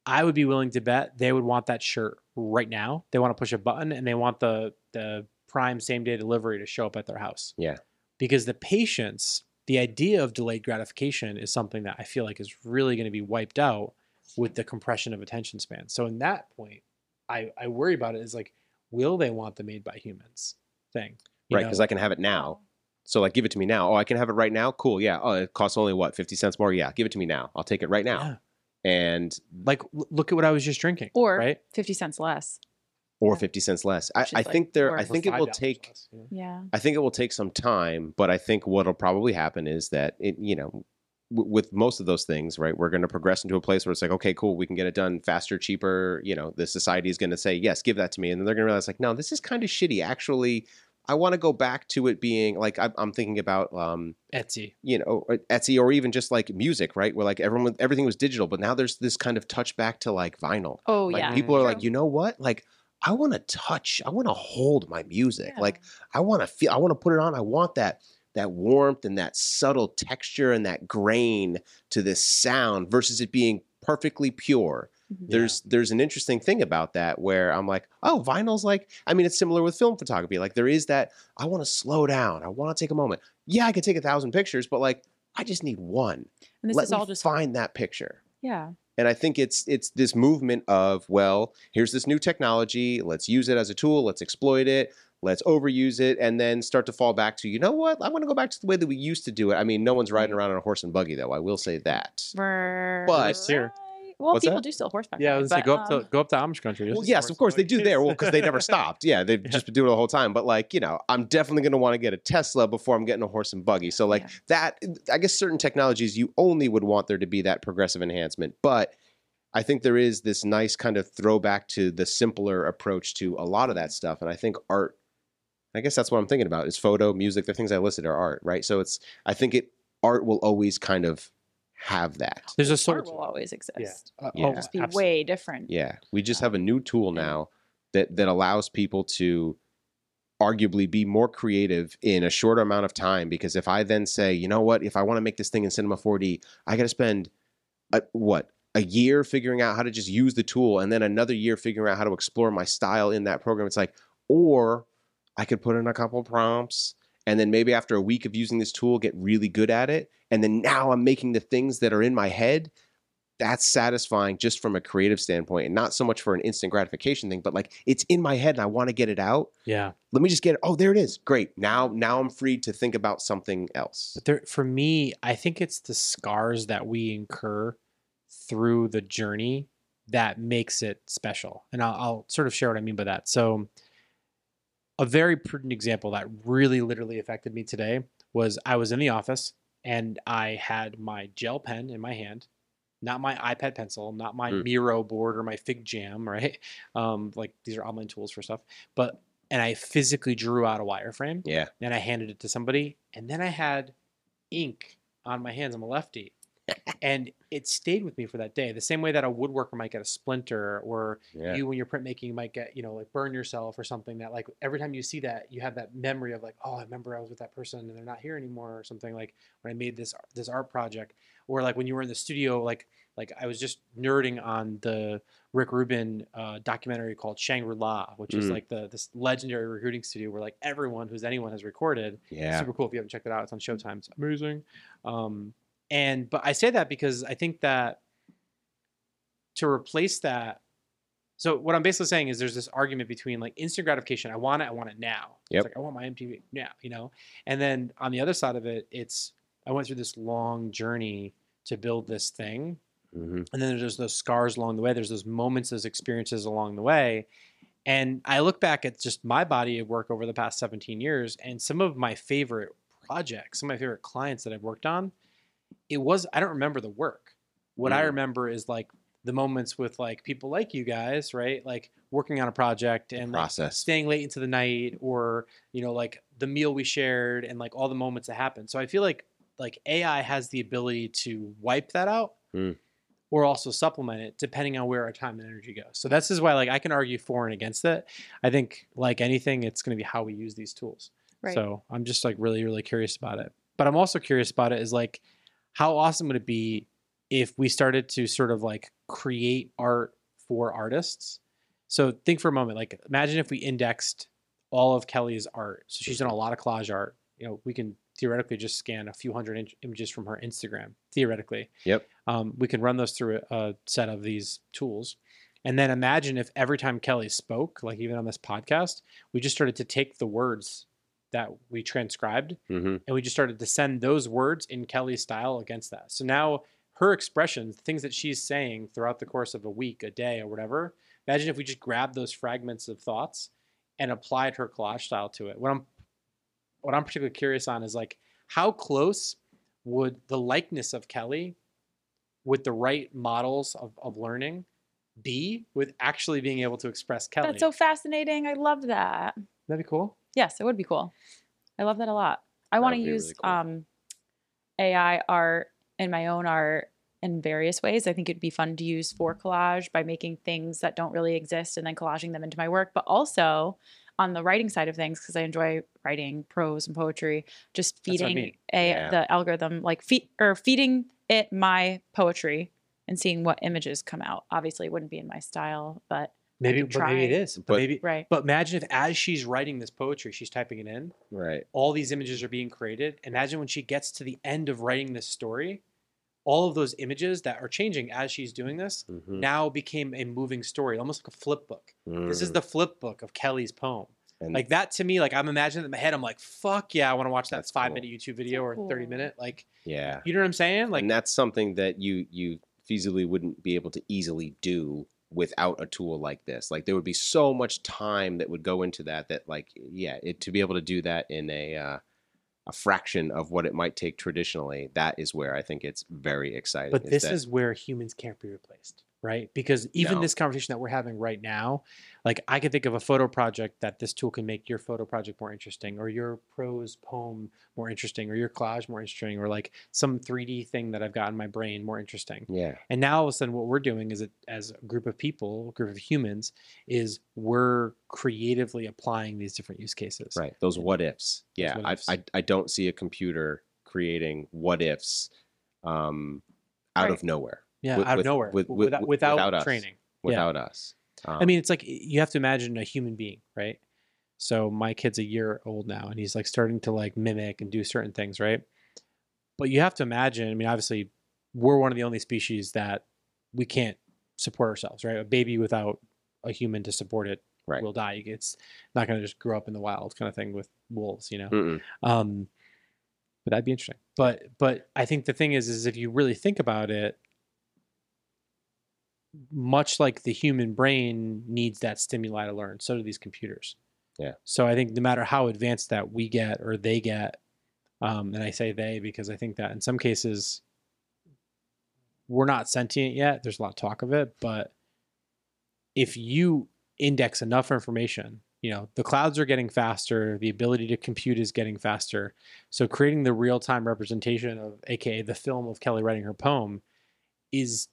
I would be willing to bet they would want that shirt right now. They want to push a button and they want the the prime same day delivery to show up at their house. Yeah. Because the patience, the idea of delayed gratification is something that I feel like is really going to be wiped out with the compression of attention span. So in that point, I I worry about it is like will they want the made by humans thing? You right. Because I can have it now. So like, give it to me now. Oh, I can have it right now. Cool. Yeah. Oh, it costs only what fifty cents more. Yeah. Give it to me now. I'll take it right now. Yeah. And Like look at what I was just drinking. or right? fifty cents less. or Yeah. 50 cents less. I, Which is, I like, think there. I think it will take. Yeah. Yeah. I think it will take some time, but I think what'll probably happen is that it, you know, w- with most of those things, right, we're going to progress into a place where it's like, okay, cool, we can get it done faster, cheaper. You know, the society is going to say, yes, give that to me, and then they're going to realize, like, no, this is kind of shitty. Actually, I want to go back to it being like I'm, I'm thinking about, um, Etsy. you know, Etsy or even just like music, right, where like everyone, everything was digital, but now there's this kind of touch back to like vinyl. Oh Like yeah. people are like, you know what, like. I want to touch. I want to hold my music. Yeah. Like I want to feel. I want to put it on. I want that that warmth and that subtle texture and that grain to this sound versus it being perfectly pure. Mhm. There's there's an interesting thing about that where I'm like, oh, vinyl's like. I mean, it's similar with film photography. Like there is that. I want to slow down. I want to take a moment. Yeah, I could take a thousand pictures, but like I just need one. and this Let is all just find that picture. yeah. And I think it's it's this movement of well, here's this new technology. Let's use it as a tool. Let's exploit it. Let's overuse it, and then start to fall back to you know what? I want to go back to the way that we used to do it. I mean, no one's riding around on a horse and buggy though. I will say that. Right. But- Here. well, What's people that? do still horseback. Yeah, I ride, was say, but, go up um, to go up to Amish country. Well, yes, of course they do there. Well, because they never stopped. Yeah, they've Yeah. just been doing it the whole time. But like, you know, I'm definitely going to want to get a Tesla before I'm getting a horse and buggy. So like Yeah. that, I guess certain technologies you only would want there to be that progressive enhancement. But I think there is this nice kind of throwback to the simpler approach to a lot of that stuff. And I think art, I guess that's what I'm thinking about is photo, music, the things I listed are art, right? So it's, I think it, art will always kind of have that. There's a art sort will always exist. Uh, Yeah. Just be abs- way different. Yeah, we just have a new tool now that that allows people to arguably be more creative in a shorter amount of time. Because if I then say, you know what, if I want to make this thing in Cinema 4D, I got to spend a, what a year figuring out how to just use the tool, and then another year figuring out how to explore my style in that program. It's like, or I could put in a couple prompts. And then maybe after a week of using this tool, get really good at it. And then now I'm making the things that are in my head that's satisfying just from a creative standpoint and not so much for an instant gratification thing but like it's in my head and i want to get it out Yeah. let me just get it oh there it is great now now i'm free to think about something else But there, for me, I think it's the scars that we incur through the journey that makes it special. And I'll, I'll sort of share what I mean by that. So, a very prudent example that really literally affected me today was I was in the office and I had my gel pen in my hand, not my iPad pencil, not my Mm. Miro board or my Fig Jam, right? Um, like these are online tools for stuff. But and I physically drew out a wireframe yeah then I handed it to somebody, and then I had ink on my hands. I'm a lefty, and it stayed with me for that day. The same way that a woodworker might get a splinter, or yeah you when you're printmaking you might get you know like burn yourself or something. That like every time you see that, you have that memory of like, oh, I remember I was with that person and they're not here anymore, or something like when I made this this art project, or like when you were in the studio, like like I was just nerding on the Rick Rubin uh, documentary called Shangri La, which is Mm. like the this legendary recruiting studio where like everyone who's anyone has recorded. yeah Super cool if you haven't checked it out. It's on Showtime. It's amazing. Um, and but I say that because I think that to replace that. So what I'm basically saying is there's this argument between like instant gratification. I want it. I want it now. Yep. It's like I want my MTV now. You know. And then on the other side of it, it's I went through this long journey to build this thing hmm and then there's those scars along the way there's those moments those experiences along the way and i look back at just my body of work over the past 17 years and some of my favorite projects some of my favorite clients that i've worked on it was i don't remember the work. What i Mm. remember is like the moments with like people like you guys right? Like working on a project and like, process. staying late into the night or you know like the meal we shared and like all the moments that happened. So i feel like like ai has the ability to wipe that out Mm. or also supplement it depending on where our time and energy goes. So this is why like i can argue for and against it. I think like anything it's going to be how we use these tools. Right. so i'm just like really really curious about it. But i'm also curious about it is like how awesome would it be if we started to sort of like create art for artists? So think for a moment like imagine if we indexed all of kelly's art. So she's done a lot of collage art. You know we can theoretically just scan a few hundred in- images from her instagram theoretically. Yep. um, we can run those through a, a set of these tools. And then imagine if every time kelly spoke like even on this podcast we just started to take the words that we transcribed hmm and we just started to send those words in Kelly's style against that. So now her expressions, things that she's saying throughout the course of a week, a day, or whatever. Imagine if we just grabbed those fragments of thoughts and applied her collage style to it. What I'm what I'm particularly curious on is like how close would the likeness of Kelly with the right models of, of learning be with actually being able to express Kelly? That's so fascinating. I love that. That'd be cool. Yes, it would be cool. I love that a lot. I want to use really cool. um, AI art in my own art in various ways. I think it'd be fun to use for collage by making things that don't really exist and then collaging them into my work, but also on the writing side of things because I enjoy writing prose and poetry, just what I feeding mean. a Yeah. the algorithm like feed or feeding it my poetry and seeing what images come out. Obviously, it wouldn't be in my style, but Maybe, could but maybe it try. is. But, But- maybe. right. But imagine if, as she's writing this poetry, she's typing it in. Right. All these images are being created. Imagine when she gets to the end of writing this story, all of those images that are changing as she's doing this Mhm. now became a moving story, almost like a flip book. This is Mm. the flip book of Kelly's poem. And Like that to me, like I'm imagining in my head. I'm like, fuck yeah, I want to watch that five cool. minute YouTube video or 30 minute. Like, yeah. you know what I'm saying? Like, and that's something that you you feasibly wouldn't be able to easily do without a tool like this. Like there would be so much time that would go into that that like yeah, it to be able to do that in a uh, a fraction of what it might take traditionally, that is where I think it's very exciting. But this that- is where humans can't be replaced, right? Because even No. this conversation that we're having right now, like I can think of a photo project that this tool can make your photo project more interesting, or your prose poem more interesting, or your collage more interesting, or like some 3D thing that I've got in my brain more interesting. yeah. And now all of a sudden, what we're doing is, it, as a group of people, a group of humans, is we're creatively applying these different use cases. Right. Those what ifs. Yeah. what I. I I don't see a computer creating what ifs um out Right. of nowhere. Yeah, With- out of nowhere, with- w- with- without, with- without, us. training. Yeah. without us. I Um, mean, it's like you have to imagine a human being, right? So my kid's a year old now, and he's like starting to like mimic and do certain things, right? But you have to imagine. I mean, obviously, we're one of the only species that we can't support ourselves, right? A baby without a human to support it Right. will die. It's not going to just grow up in the wild, kind of thing with wolves, you know. Um, but that'd be interesting. But but I think the thing is, is if you really think about it, much like the human brain needs that stimuli to learn, so do these computers. Yeah. So I think no matter how advanced that we get or they get, um, and I say they because I think that in some cases we're not sentient yet. There's a lot of talk of it, but if you index enough information, you know, the clouds are getting faster, the ability to compute is getting faster. So creating the real-time representation of aka the film of Kelly writing her poem is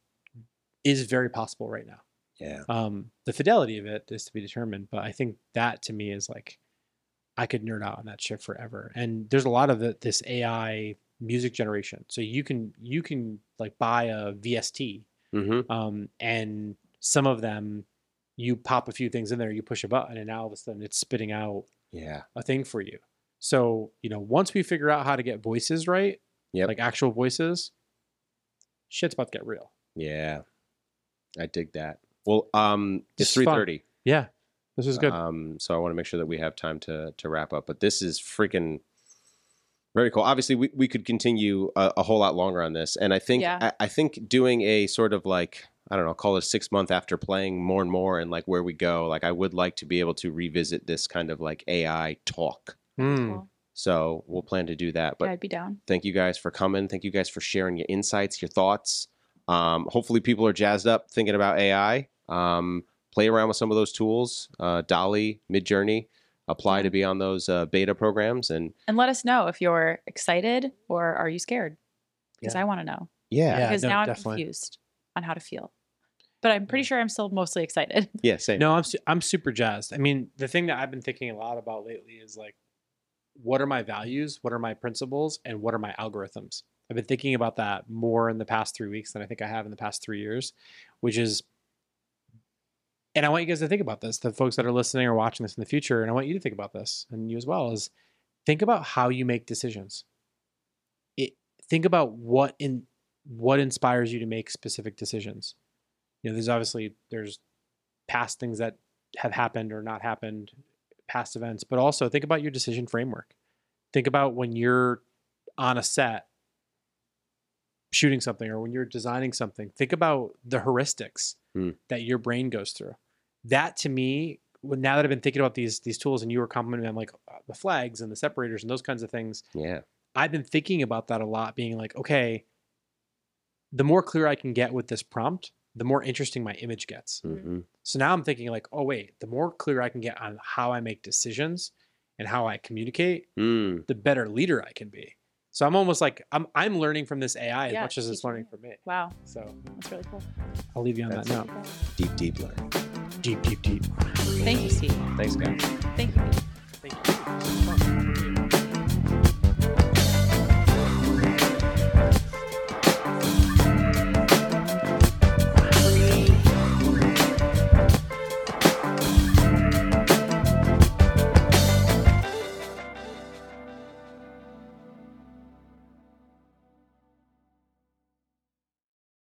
is very possible right now. Yeah. Um, the fidelity of it is to be determined, but I think that to me is like I could nerd out on that shit forever. And there's a lot of it, this AI music generation. So you can you can like buy a VST, Mm-hmm. um, and some of them you pop a few things in there, you push a button, and now all of a sudden it's spitting out Yeah. a thing for you. So you know, once we figure out how to get voices right, Yep. like actual voices, shit's about to get real. Yeah. I dig that. Well, um, it's This is three fun. thirty. Yeah, this is good. Um, so I want to make sure that we have time to to wrap up. But this is freaking very cool. Obviously, we, we could continue a, a whole lot longer on this, and I think Yeah. I, I think doing a sort of like I don't know, call it six month after playing more and more, and like where we go. Like I would like to be able to revisit this kind of like AI talk. Mm. Cool. So we'll plan to do that. But yeah, I'd be down. thank you guys for coming. Thank you guys for sharing your insights, your thoughts. Um, hopefully, people are jazzed up thinking about AI. Um, play around with some of those tools, uh, DALL-E, Midjourney. Apply to be on those uh, beta programs, and And let us know if you're excited or are you scared? Because Yeah. I want to know. yeah, Yeah, Because no, now I'm definitely. confused on how to feel. But I'm pretty sure I'm still mostly excited. yeah, same. No, I'm su- I'm super jazzed. I mean, the thing that I've been thinking a lot about lately is like, what are my values? What are my principles? And what are my algorithms? I've been thinking about that more in the past three weeks than I think I have in the past three years, which is, and I want you guys to think about this, the folks that are listening or watching this in the future, and I want you to think about this, and you as well, is think about how you make decisions. It think about what in what inspires you to make specific decisions. You know, there's obviously there's past things that have happened or not happened, past events, but also think about your decision framework. Think about when you're on a set, shooting something or when you're designing something, think about the heuristics Hmm. that your brain goes through. That to me, now that I've been thinking about these these tools, and you were complimenting on like uh, the flags and the separators and those kinds of things, Yeah. I've been thinking about that a lot, being like, okay, the more clear I can get with this prompt, the more interesting my image gets. hmm So now I'm thinking like, oh wait, the more clear I can get on how I make decisions and how I communicate, Mm. the better leader I can be. So I'm almost like I'm I'm learning from this AI as much as it's learning you. from me. Wow, So that's really cool. I'll leave you on That's that note. Deep, deep learning. Deep, deep, deep. Thank you, Steve. Thanks, guys. Thank you. Thank you.